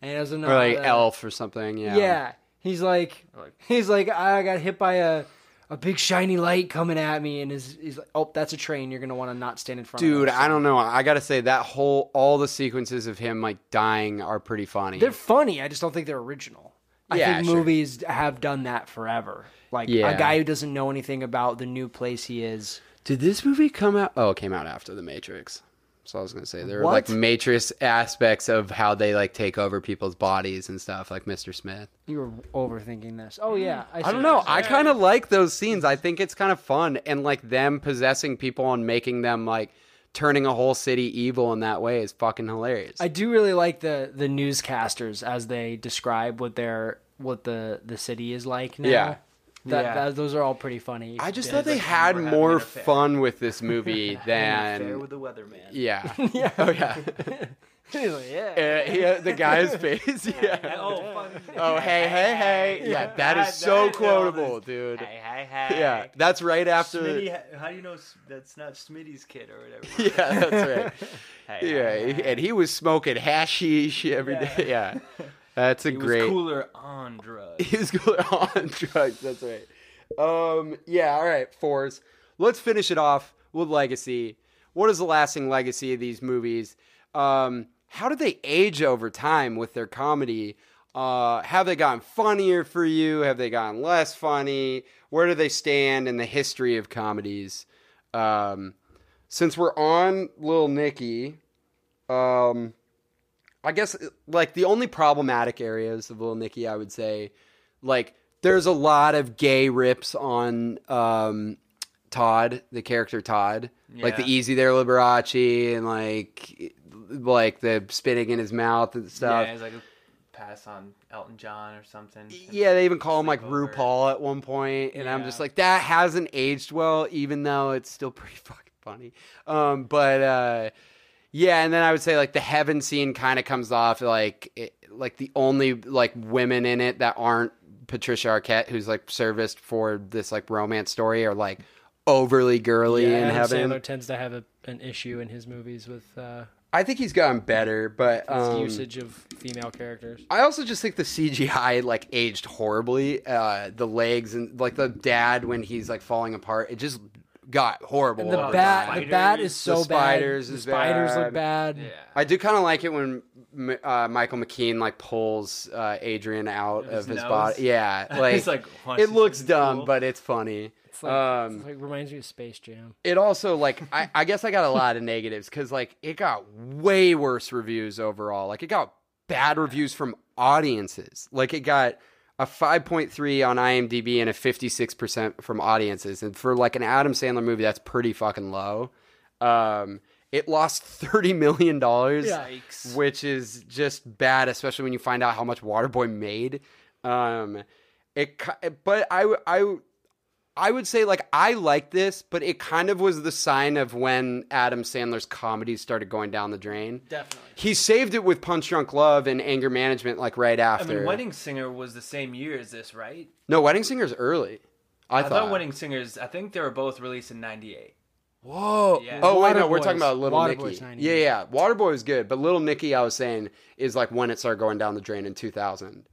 and he doesn't know. Or like how to- Elf or something. Yeah. Yeah, he's like, he's like, ah, I got hit by a. A big shiny light coming at me, and is he's like, "Oh, that's a train. You're gonna want to not stand in front of." Dude. I don't know. I gotta say that whole all the sequences of him like dying are pretty funny. They're funny. I just don't think they're original. I Yeah, think sure. movies have done that forever. Like Yeah. a guy who doesn't know anything about the new place he is. Did this movie come out? Oh, it came out after The Matrix. So I was gonna say there were like Matrix aspects of how they like take over people's bodies and stuff, like Mr. Smith. You were overthinking this. Oh yeah, I don't know. I kind of like those scenes. I think it's kind of fun, and like them possessing people and making them like turning a whole city evil in that way is fucking hilarious. I do really like the the newscasters as they describe what their what the the city is like now. Yeah. That, Yeah. that- those are all pretty funny. I just thought they like had more fun with this movie Fair than with the weatherman. yeah. yeah. Oh yeah. He's like, yeah. Uh, he, uh, the guy's face. Yeah. Oh, fuck. Oh hey hey hey. Yeah, that is so that is all quotable, this- dude. Hey, hey, hey. Yeah, that's right after. Smitty, how do you know that's not Smitty's kid or whatever? Yeah, that's right. Hey, Yeah, hey, hey. and he was smoking hashish every day. Yeah, that's a He great. was cooler on drugs. He was cooler on drugs. That's right. Um, yeah. All right, fours. Let's finish it off with legacy. What is the lasting legacy of these movies? Um, how did they age over time with their comedy? Uh, have they gotten funnier for you? Have they gotten less funny? Where do they stand in the history of comedies? Um, since we're on Little Nicky, um, I guess like the only problematic areas of Little Nicky, I would say, like there's a lot of gay rips on um, Todd, the character Todd, like the Easy There Liberace, and like like the spitting in his mouth and stuff. Yeah, it's like a pass on Elton John or something. Yeah, they even call him like Sleepover. RuPaul at one point, and I'm just like, that hasn't aged well, even though it's still pretty fucking funny. Um, but uh, yeah, and then I would say like the heaven scene kind of comes off like it, like the only like women in it that aren't Patricia Arquette, who's like serviced for this like romance story, are like overly girly Yeah, in heaven. Sandler tends to have a an issue in his movies with uh, I think he's gotten better, but his um, usage of female characters. I also just think the CGI like aged horribly. Uh, the legs and like the dad when he's like falling apart, it just got horrible. And the over bat, time. the bat is so The spiders bad. The spiders bad. look bad. Yeah. I do kind of like it when uh, Michael McKean like pulls uh, Adrian out His of his nose? body. Yeah, like, It's like, it looks dumb, cool. but it's funny. It's like, um, it's like reminds me of Space Jam. it also like I, I guess I got a lot of negatives because like it got way worse reviews overall. Like it got bad reviews from audiences. Like it got a 5.3 on IMDb and a 56% from audiences. And for like an Adam Sandler movie, that's pretty fucking low. Um, it lost 30 million dollars, Yikes. which is just bad, especially when you find out how much Waterboy made. Um, it, but I, I, I would say like I like this, but it kind of was the sign of when Adam Sandler's comedies started going down the drain. Definitely. He saved it with Punch Drunk Love and Anger Management like right after. I after. mean, Wedding Singer was the same year as this, right? no, Wedding Singer's early. I, I, thought. thought Wedding Singers. I think they were both released in '98. Whoa. Yeah. Oh wait, no, we're talking about Little Waterboy's Nicky. 98. Yeah, yeah. Waterboy was good, but Little Nicky, I was saying, is like when it started going down the drain in 2000.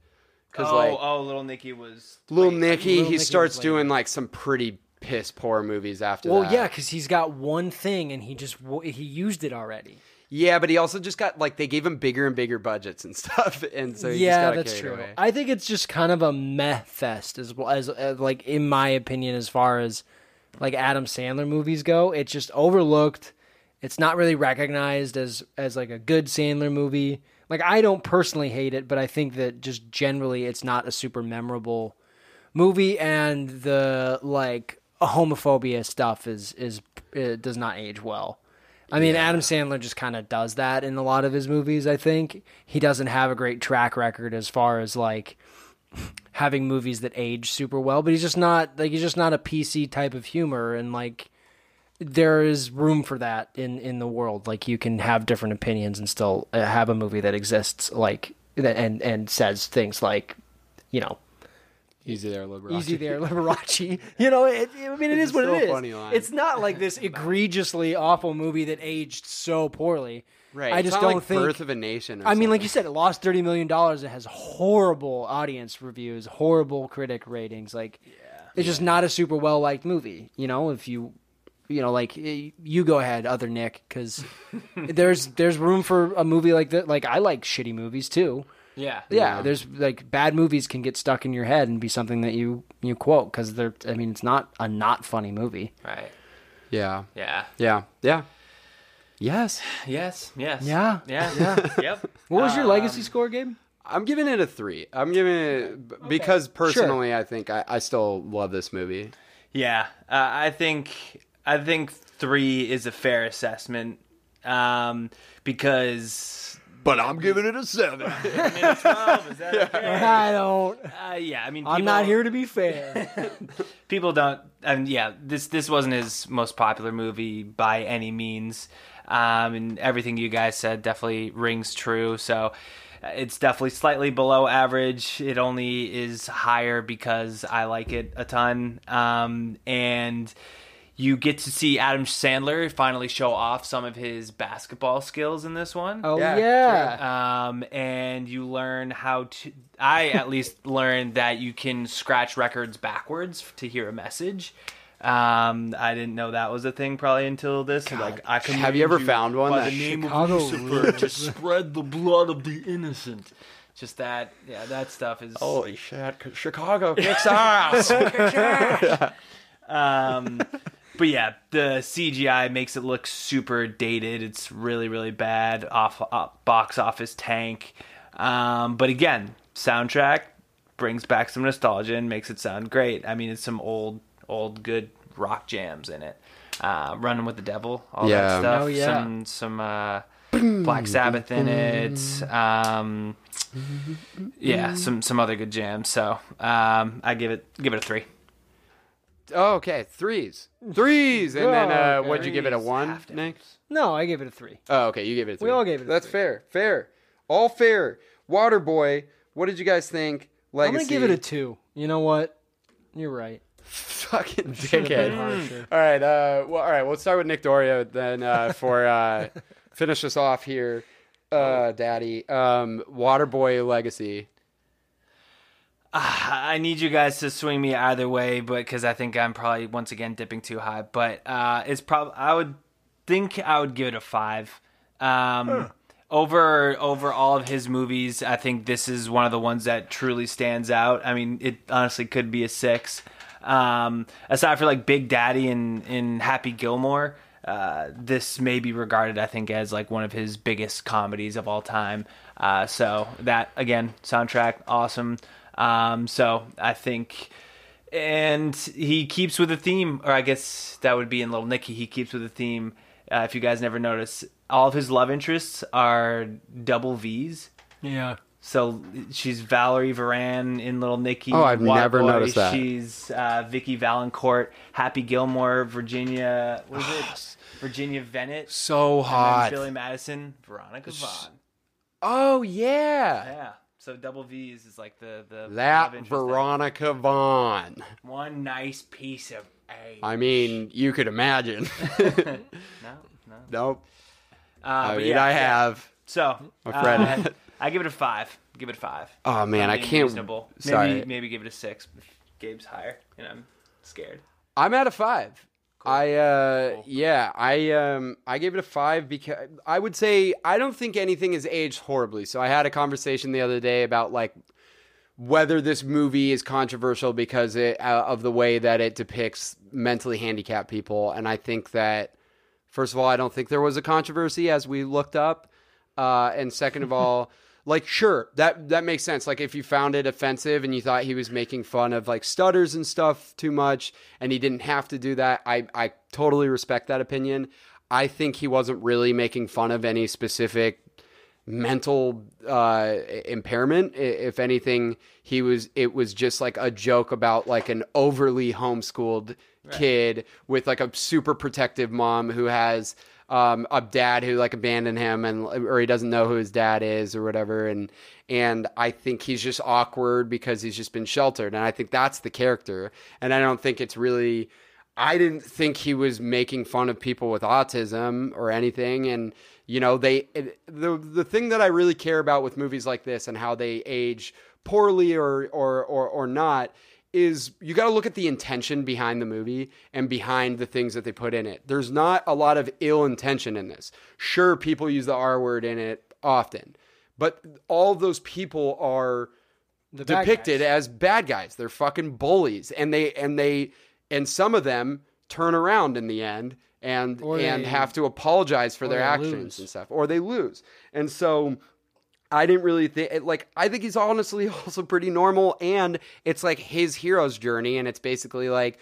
Because Oh, like oh, Little Nicky was. Little late. Nicky, Little he Nicky starts was doing like some pretty piss poor movies after Well, that. yeah, because he's got one thing and he just he used it already. Yeah, but he also just got like they gave him bigger and bigger budgets and stuff, and so he just yeah, got that's true. away. I think it's just kind of a meh fest as well as, as like in my opinion, as far as like Adam Sandler movies go. It's just overlooked. It's not really recognized as as like a good Sandler movie. Like I don't personally hate it, but I think that just generally it's not a super memorable movie, and the like homophobia stuff is is it does not age well. I mean, Adam Sandler just kind of does that in a lot of his movies. I think he doesn't have a great track record as far as like having movies that age super well, but he's just not like he's just not a PC type of humor, and like there is room for that in in the world. Like you can have different opinions and still uh, have a movie that exists, like and and says things like, you know, Easy there, Liberace. easy there, Liberace. You know, it, I mean, it is It's what still it is. It's not like this egregiously awful movie that aged so poorly. Right. I just don't like think. Birth of a Nation. Or I mean, like you said, it lost thirty million dollars. It has horrible audience reviews, horrible critic ratings. Like, it's just not a super well liked movie. You know, if you, you know, like you go ahead, other Nick, because there's there's room for a movie like that. Like I like shitty movies too. Yeah. Yeah, there's like bad movies can get stuck in your head and be something that you you quote because they're. I mean, it's not a not funny movie. Right. yeah, Yeah. yeah, yeah. Yes, Yes. Yes. Yeah. Yeah. Yeah. yep. What was your legacy Um, score, Gabe? I'm giving it a three. I'm giving it b- because personally, I think I, I still love this movie. Yeah, uh, I think I think three is a fair assessment um, because But I'm giving it a seven. twelve is that okay? I don't. Uh, yeah, I mean, I'm not here to be fair. people don't and yeah this this wasn't his most popular movie by any means um and everything you guys said definitely rings true so uh, it's definitely slightly below average it only is higher because i like it a ton um and you get to see Adam Sandler finally show off some of his basketball skills in this one. Oh Yeah, yeah. Um, and you learn how to. I at least learned that you can scratch records backwards to hear a message. Um, I didn't know that was a thing probably until this. like, I Have you ever found one by that the name Chicago of Lucifer to spread the blood of the innocent? Just that, yeah, that stuff is. Holy shit! Chicago kicks ass. Um, but yeah, the CGI makes it look super dated. It's really, really bad off, off box office tank. Um, but again, soundtrack brings back some nostalgia and makes it sound great. I mean, it's some old, old good rock jams in it. Uh, Running with the Devil, all Yeah. that stuff. Oh, yeah. Some, some uh, Black Sabbath in it. Um, yeah, some some other good jams. So um, I give it give it a three. Oh, okay, threes, threes, and then Oh, uh, okay. what'd you give it a Threes, one, half Nick? No, I gave it a three. Oh, okay, you gave it a three. We all gave it a That's three. fair, fair, all fair. Waterboy, what did you guys think? I'm Legacy. gonna give it a two. You know what? You're right. fucking Should've been dickhead. harsher. All right, uh, well, all right. We'll start with Nick Doria then uh, for uh, finish us off here, uh, Daddy. Um, Waterboy legacy. I need you guys to swing me either way, but because I think I'm probably once again dipping too high. But uh, it's probably I would think I would give it a five. Um, Over over all of his movies, I think this is one of the ones that truly stands out. I mean, it honestly could be a six. Um, aside for like Big Daddy and in Happy Gilmore, uh, this may be regarded, I think, as like one of his biggest comedies of all time. Uh, so that again, soundtrack awesome. Um, so I think, and he keeps with the theme, or I guess that would be in Little Nicky. He keeps with the theme. Uh, if you guys never notice, all of his love interests are double V's. Yeah. So she's Valerie Veran in Little Nicky. Oh, I've Waterboy. never noticed that. She's uh, Vicky Vallencourt, Happy Gilmore, Virginia. What is it? Virginia Venit. So and then hot. Billy Madison, Veronica Vaughn. Oh yeah, Yeah. So double V's is like the the that interest there. Veronica Vaughn. One nice piece of A. I mean, you could imagine. no, no. nope. Uh, I mean, yeah, I yeah. have. So My friend. uh, I give it a five. Give it a five. Oh man, I'm I being can't. Reasonable. Sorry. Maybe maybe give it a six. If Gabe's higher, and I'm scared. I'm at a five. I uh yeah, I um I gave it a five because I would say I don't think anything has aged horribly. So I had a conversation the other day about like whether this movie is controversial because it, uh, of the way that it depicts mentally handicapped people, and I think that first of all, I don't think there was a controversy as we looked up, uh, and second of all. Like sure that that makes sense. Like if you found it offensive and you thought he was making fun of like stutters and stuff too much, and he didn't have to do that, I I totally respect that opinion. I think he wasn't really making fun of any specific mental uh, impairment. If anything, he was. It was just like a joke about like an overly homeschooled kid with like a super protective mom who has um, a dad who like abandoned him and or he doesn't know who his dad is or whatever. And and I think he's just awkward because he's just been sheltered. And I think that's the character. And I don't think it's really. I didn't think he was making fun of people with autism or anything. And you know, they it, the the thing that I really care about with movies like this and how they age poorly or or or, or not is you got to look at the intention behind the movie and behind the things that they put in it. There's not a lot of ill intention in this. Sure, people use the R word in it often, but all of those people are depicted guys. as bad guys. They're fucking bullies, and they and they and some of them turn around in the end and Or and they- have to apologize for their actions lose. and stuff, or they lose. And so I didn't really think like I think he's honestly also pretty normal, and it's like his hero's journey, and it's basically like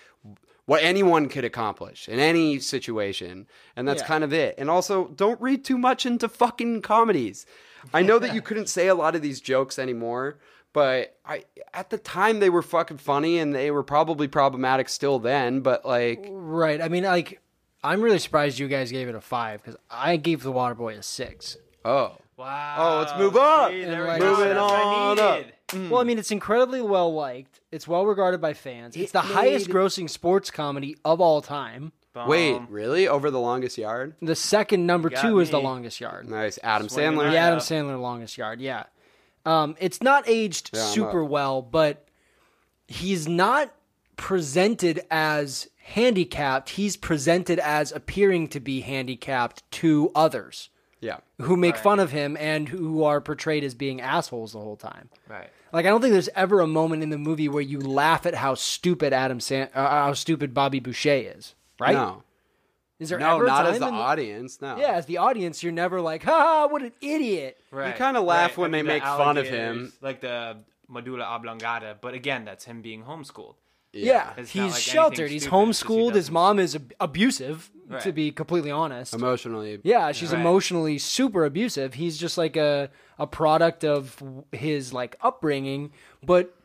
what anyone could accomplish in any situation, and that's Yeah. kind of it. And also, don't read too much into fucking comedies. I know that you couldn't say a lot of these jokes anymore, but I at the time they were fucking funny, and they were probably problematic still then. But like, Right. I mean, like, I'm really surprised you guys gave it a five because I gave the Waterboy a six. oh, Wow. Oh, let's move up. See, there we go. Moving That's what I on up. needed. Well, I mean, it's incredibly well liked. It's well regarded by fans. It's It the highest grossing sports comedy of all time. wait, really? Over the longest yard? The second number Got two is the me. longest yard. Nice, Adam Swinging Sandler. right The Adam. Sandler longest yard, yeah. Um, it's not aged Yeah, I'm super up. well, but he's not presented as handicapped. He's presented as appearing to be handicapped to others Yeah. who make Right. fun of him and who are portrayed as being assholes the whole time. Right. Like I don't think there's ever a moment in the movie where you laugh at how stupid Adam San- uh, how stupid Bobby Boucher is, right? No. Is there No, ever a not as time the in audience. No. Yeah, as the audience, you're never like, "Ha, ha what an idiot." Right. kinda laugh Right. when I they the make fun of him. like the medulla oblongata. But again, that's him being homeschooled. Yeah, It's he's like sheltered. He's stupid, he homeschooled. His mom is ab- abusive, to be completely honest. Emotionally. yeah, she's Right. emotionally super abusive. He's just like a a product of his like upbringing, but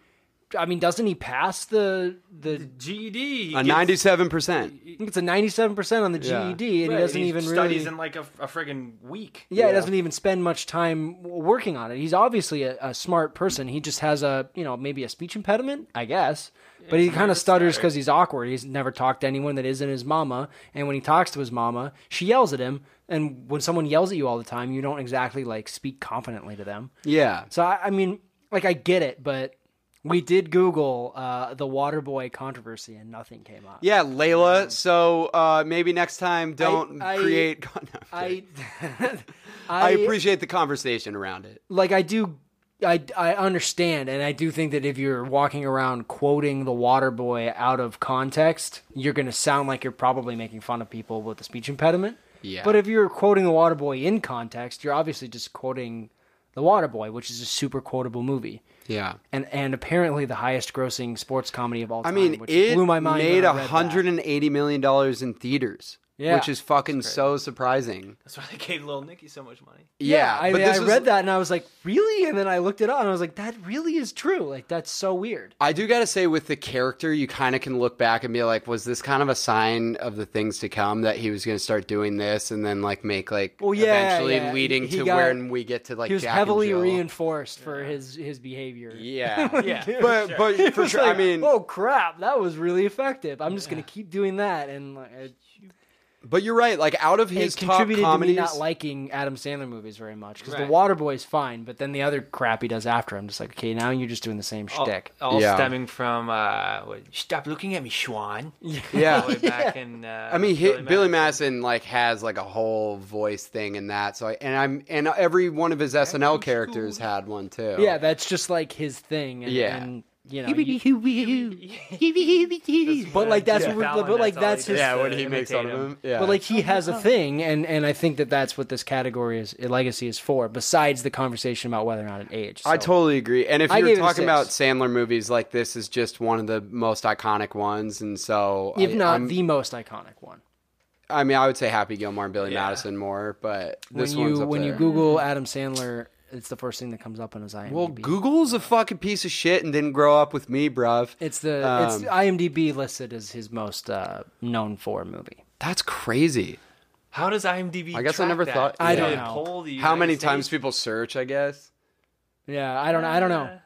I mean, doesn't he pass the the? GED. A ninety-seven percent. I think it's a ninety-seven percent on the Yeah. GED, and he doesn't even studies really. in like a, a friggin' week. yeah, he doesn't even spend much time w- working on it. He's obviously a, a smart person. He just has a, you know, maybe a speech impediment, I guess. but he kind of stutters because he's awkward. He's never talked to anyone that isn't his mama. And when he talks to his mama, she yells at him. And when someone yells at you all the time, you don't exactly like speak confidently to them. Yeah. So I, I mean, like I get it, but we did Google uh, the Waterboy controversy, and nothing came up. Yeah, Layla. So uh, maybe next time don't I- create. No, I'm. I, I appreciate the conversation around it. like I do I, I understand and I do think that if you're walking around quoting the Waterboy out of context, you're going to sound like you're probably making fun of people with a speech impediment. Yeah. But if you're quoting the Waterboy in context, you're obviously just quoting the Waterboy, which is a super quotable movie. Yeah. And and apparently the highest grossing sports comedy of all time. I mean, which it blew my mind. made when I a that. hundred and eighty million dollars in theaters, Yeah. which is fucking so surprising. That's why they gave Little Nicky so much money. Yeah, I, but mean, this I was- read that and I was like, really? And then I looked it up and I was like, that really is true. Like, that's so weird. I do got to say, with the character, you kind of can look back and be like, was this kind of a sign of the things to come that he was going to start doing this and then like make like Well, yeah, eventually yeah. leading He to got- when we get to like he was Jack and heavily Jill. reinforced for his his behavior. Yeah, Yeah. but but for was sure, I mean, oh crap, that was really effective. I'm just gonna keep doing that, and like, it, but you're right. Like out of his it top contributed to me comedies, not liking Adam Sandler movies very much because Right. The is fine, but then the other crap he does after, I'm just like, okay, now you're just doing the same All, shtick. all Yeah. stemming from uh, what, stop looking at me, Schwan. yeah. All the way back in. Uh, I mean, Billy, Billy Madison. Madison like has like a whole voice thing in that. So, I, and I'm and every one of his SNL characters had one too. Yeah, that's just like his thing. And, Yeah. and you know, you- but like that's Yeah. what, Fallon, but like that's that's he his. yeah. When he makes fun of him, yeah. But like he has a thing, and and I think that that's what this category is uh, legacy is for. Besides the conversation about whether or not it aged. I totally agree. And if I you're gave it a talking about. Sandler movies, like this is just one of the most iconic ones, and so if I, not I'm- the most iconic one. I mean, I would say Happy Gilmore and Billy Yeah. Madison more, but When this one's you up when you. Google Adam Sandler, it's the first thing that comes up on his IMDb. well, Google's a fucking piece of shit and didn't grow up with me, bruv. It's the it's Um, IMDb listed as his most uh, known for movie. That's crazy. How does IMDb? I guess I never that? thought- I Do don't they know. poll the How many States? times people search? I guess Yeah, I don't know. I don't know.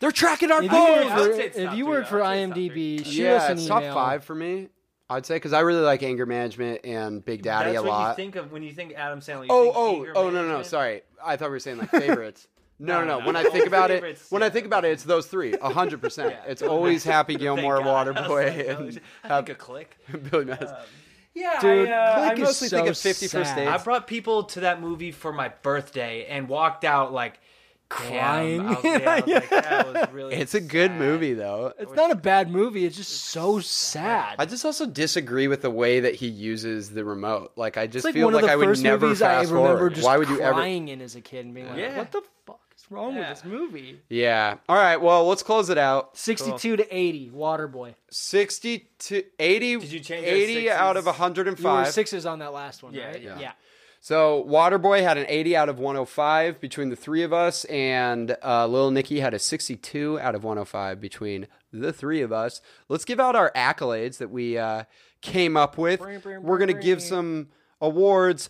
they're tracking our If you I work would for, if you three, work for I'd say it's top IMDb, shoot yeah, us an it's email. top five for me. I'd say because I really like anger management and Big Daddy That's a what lot. you think of when you think Adam Sandler. You Oh, think oh, anger oh, no, no, no. Sorry. I thought we were saying like favorites. No, no, No, no. no, When I think about it, Favorites, when I think about it, it's those three. A hundred percent. It's always Happy Gilmore, Thank God. I Waterboy, like, and I think a click. Billy Madison. Yeah, Dude, I, uh, Click I is mostly so think of 50 First. Dates. I brought people to that movie for my birthday and walked out like Crying. Damn, I was, yeah, I was like, that was really. It's a good sad. movie though. It's not a bad movie. It's just so sad. I just also disagree with the way that he uses the remote. Like I just like feel like I would never movies I fast remember forward. just Why would you ever? crying in as a kid and being like, Yeah. "What the fuck is wrong Yeah. with this movie?" Yeah. All right. Well, let's close it out. Sixty-two to eighty, Waterboy. 60 to 80. Did you change 80 out of sixes? You were 105. sixes on that last one, Yeah, right? yeah. So Waterboy had an 80 out of 105 between the three of us, and uh, Lil Nicky had a 62 out of 105 between the three of us. Let's give out our accolades that we uh, came up with. We're gonna give some awards.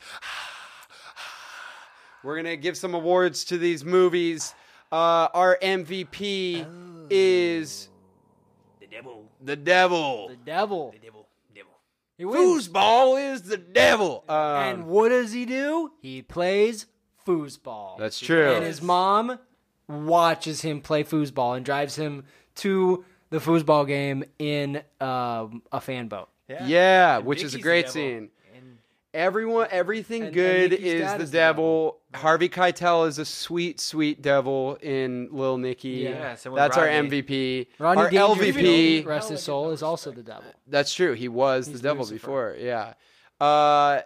We're gonna give some awards to these movies. Uh, our MVP is The devil, the devil. The devil. the devil, devil. He wins. Foosball is the devil. Um, And what does he do? He plays foosball. that's true. And his mom watches him play foosball and drives him to the foosball game in um, a fan boat. Yeah, which is a Vicky's the great devil. scene. And Everyone, everything And- and good Nicki's is the is the devil. Harvey Keitel is a sweet, sweet devil in Lil Nicky. Yeah. Yeah, so with that's our MVP. Ronnie our Dangerfield, LVP. rest his soul, is also the devil. That's true. He was He's the devil Lucifer. before. Yeah. Uh,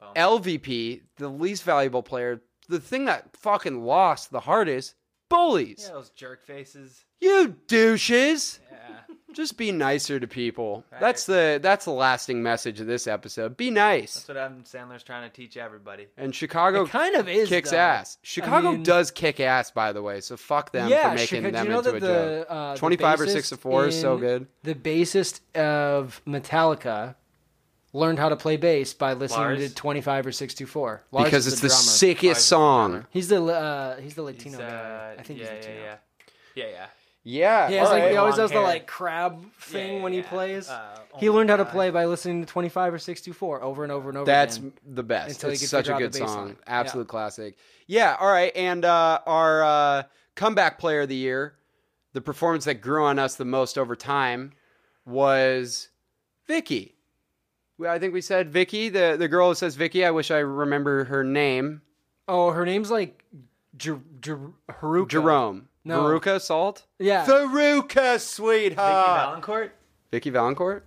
Boom. LVP, the least valuable player, the thing that fucking lost the hardest, bullies. yeah, those jerk faces. You douches. Yeah. Just be nicer to people. That's the that's the lasting message of this episode. Be nice. That's what Adam Sandler's trying to teach everybody. And Chicago It kind of is, kicks though. ass. Chicago mean- does kick ass, by the way. So fuck them yeah, for making Chica- them you know into that a the, joke. uh, Twenty-five or six to four is so good. The bassist of Metallica learned how to play bass by listening Lars? to 25 or 624. Because it's the drummer. sickest Lars is the song. He's the uh, he's the Latino He's, guy. uh, I think yeah, he's Latino. yeah, yeah, yeah, yeah. Yeah. He has like right. he always Long does the like crab thing yeah, when he yeah. plays. Uh, oh he my learned how to play by listening to 25 or 624 over and over and over. That's again. the best. Until it's can such a good song. Absolute Yeah. classic. Yeah, all right. And uh, our uh, comeback player of the year, the performance that grew on us the most over time was Vicky. I think we said Vicky, the, the girl who says Vicky. I wish I remember her name. Oh, her name's like Jer- Jer- Haruka. Jerome. No. Veruca Salt? Yeah. Veruca, sweetheart. Vicky sweetheart. Vallencourt. Vicky Vallencourt?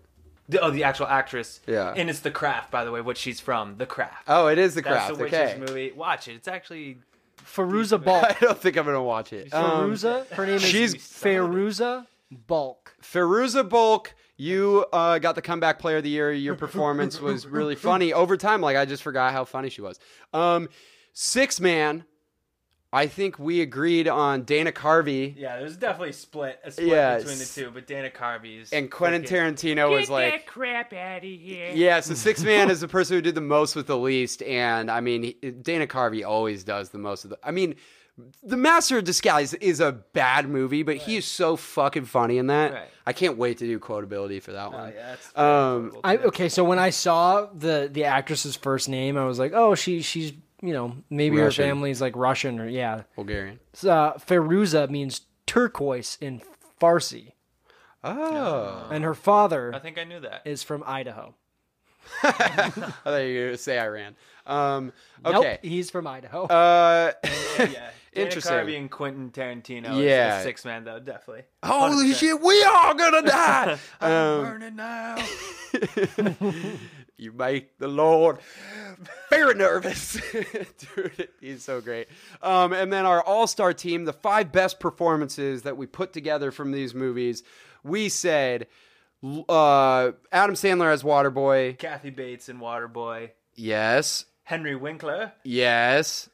The, oh, the actual actress. Yeah. And it's The Craft, by the way, what she's from. The Craft. Oh, it is the That's craft. the witches okay. movie. Watch it. It's actually Fairuza I Balk. don't think I'm going to watch it. Um, Fairuza. Her name is she's- Fairuza Balk. Fairuza Balk, you uh, got the comeback player of the year. Your performance was really funny over time. Like I just forgot how funny she was. Um, six man. I think we agreed on Dana Carvey yeah. There's definitely a split, a split Yes. between the two. But Dana Carvey's and Quentin freaking- Tarantino was Get like, that crap out of here. yeah. So six man is the person who did the most with the least, and I mean he- Dana Carvey always does the most of the. I mean. The Master of Disguise is a bad movie, but he is so fucking funny in that. Right. I can't wait to do quotability for that Oh, one. yeah, that's Um, I okay, so when I saw the the actress's first name, I was like, oh, she she's you know maybe Russian. her family's like Russian or yeah. Bulgarian. So, uh, Fairuza means turquoise in Farsi, Oh. and her father I think I knew that. is from Idaho. I thought you were going to say Iran. Um, okay. Nope, he's from Idaho. Uh, yeah. Dana Interesting. Carvey and Quentin Tarantino. Yeah. Is a six man though, definitely. holy shit, we are gonna die. um, Burning now. You make the Lord very nervous. Dude, he's so great. Um, and then our all star team, the five best performances that we put together from these movies. We said uh, Adam Sandler as Waterboy. Kathy Bates and Waterboy. Yes. Henry Winkler. Yes.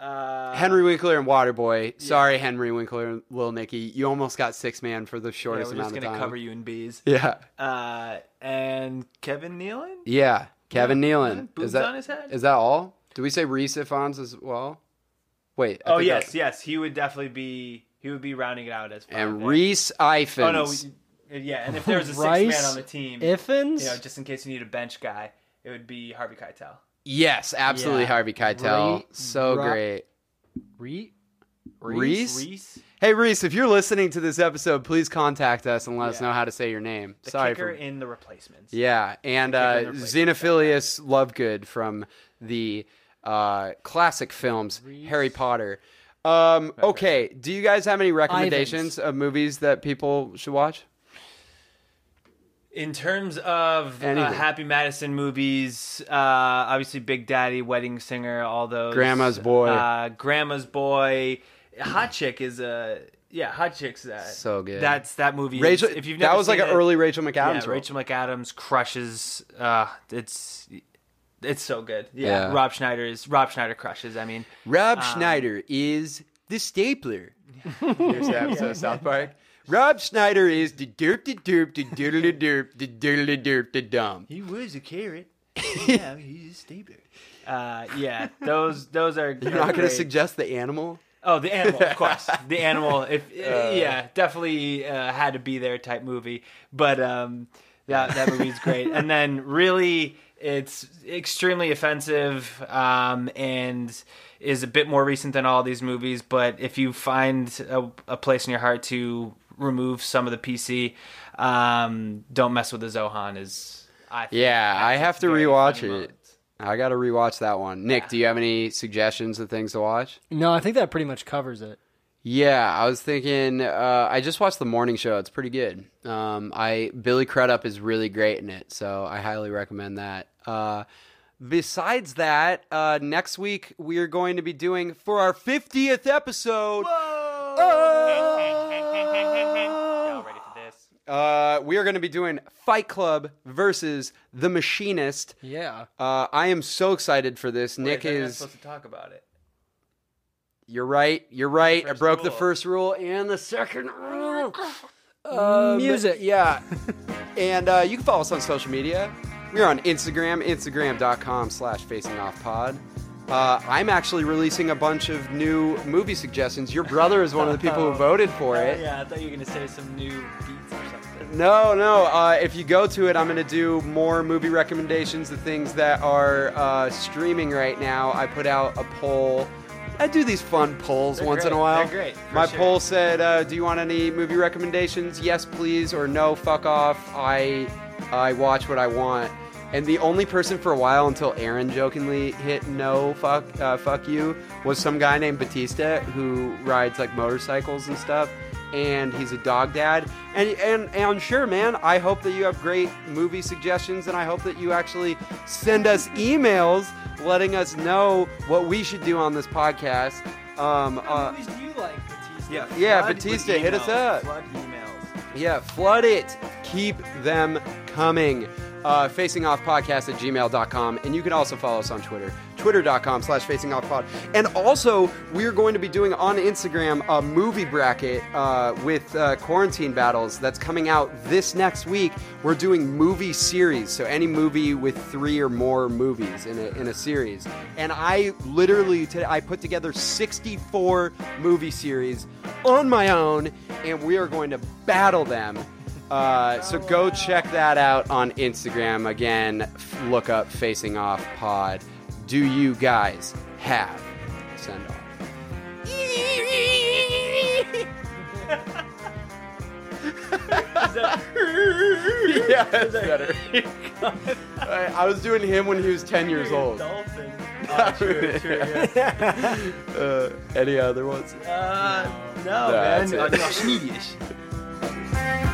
Uh, Henry Winkler and Waterboy. Sorry, Henry Winkler and Lil Nicky. You almost got six man for the shortest yeah, shortest we're just amount of gonna cover you in bees. Yeah. Uh, and Kevin Nealon. Yeah. Kevin Yeah. Nealon. Boobs is that on his head. is that all? Do we say Rhys Ifans as well? Wait. I Oh yes, that- yes. He would definitely be. He would be rounding it out as. five And. Rhys Ifans. Oh no. we- Yeah, and if there was a six Rice man on the team, Iffins. you know, just in case you need a bench guy, it would be Harvey Keitel. Yes, absolutely Yeah. Harvey Keitel. Re- so Ro- great. Re- Reese? Reese, Hey Reese, if you're listening to this episode, please contact us and let us know how to say your name. the Sorry kicker for in the replacements. Yeah, and uh, in the replacement. Xenophilius Lovegood from the uh, classic films Harry Potter. Um, okay, do you guys have any recommendations of movies that people should watch? In terms of uh, Anything. Happy Madison movies, uh, obviously Big Daddy, Wedding Singer, all those. Grandma's Boy. Uh, Grandma's Boy. Hot Chick is a yeah. Hot Chick's uh, So good. That's that movie. is- Rachel, if you've never that was like seen an it- early Rachel McAdams yeah, role. Rachel McAdams crushes. Uh, it's it's so good. Yeah, Yeah. Rob Schneider is Rob Schneider crushes. I mean, Rob Um, Schneider is the stapler. Here's the episode of South Park. Rob Schneider is the derp, the derp, the doodle derp, the doodle derp, the dumb. he was a carrot. yeah, he's a stapler. Uh, yeah, those those are. You're not going to suggest the animal? Oh, the animal, of course. the animal, if yeah, definitely uh, had to be there type movie. But um, that that movie's great. And then really, it's extremely offensive um, and is a bit more recent than all these movies. But if you find a, a place in your heart to remove some of the PC, um, don't mess with the Zohan. Is I think, Yeah, I have to rewatch it. moments. I got to rewatch that one. Nick, do you have any suggestions of things to watch? no, I think that pretty much covers it. Yeah, I was thinking. Uh, I just watched the morning show. It's pretty good. Um, I Billy Crudup is really great in it, so I highly recommend that. Uh, besides that, uh, next week we are going to be doing for our fiftieth episode. Y'all ready Uh, we are going to be doing Fight Club versus The Machinist. Yeah. Uh, I am so excited for this. Nick Wait, they're is. supposed to talk about it. You're right. You're right. I broke the first rule and the second rule. Music. Yeah. and uh, you can follow us on social media. We're on Instagram, instagram.com slash facing off pod. Uh, I'm actually releasing a bunch of new movie suggestions. Your brother is one of the people who voted for it. Oh, yeah, I thought you were gonna say some new beats or something. No, no. Uh, if you go to it, I'm going to do more movie recommendations, the things that are uh, streaming right now. I put out a poll. I do these fun polls They're once in a while. They're great, My sure. poll said, uh, "Do you want any movie recommendations? Yes, please, or no, fuck off. I I watch what I want." And the only person for a while until Aaron jokingly hit no fuck uh, fuck you was some guy named Batista who rides like motorcycles and stuff and he's a dog dad. And, and and sure, man, I hope that you have great movie suggestions, and I hope that you actually send us emails letting us know what we should do on this podcast. Um, uh, movies do you like, Batista? Yeah, Yeah, flood Batista, hit us up. Flood emails. yeah, flood it. Keep them coming. Uh, facing off podcast at gmail.com and you can also follow us on twitter twitter.com slash facing off pod and also we're going to be doing on instagram a movie bracket uh, with uh, quarantine battles that's coming out this next week. We're doing movie series so any movie with three or more movies in a, in a series. And i literally today i put together 64 movie series on my own and we are going to battle them uh, so go check that out on Instagram. Again, look up Facing Off Pod. Do you guys have send off? yeah, that's better. I, I was doing him when he was 10 years old. Dolphin. Oh, true, true, yeah. Uh, any other ones? Uh, no, man. it. No, Swedish.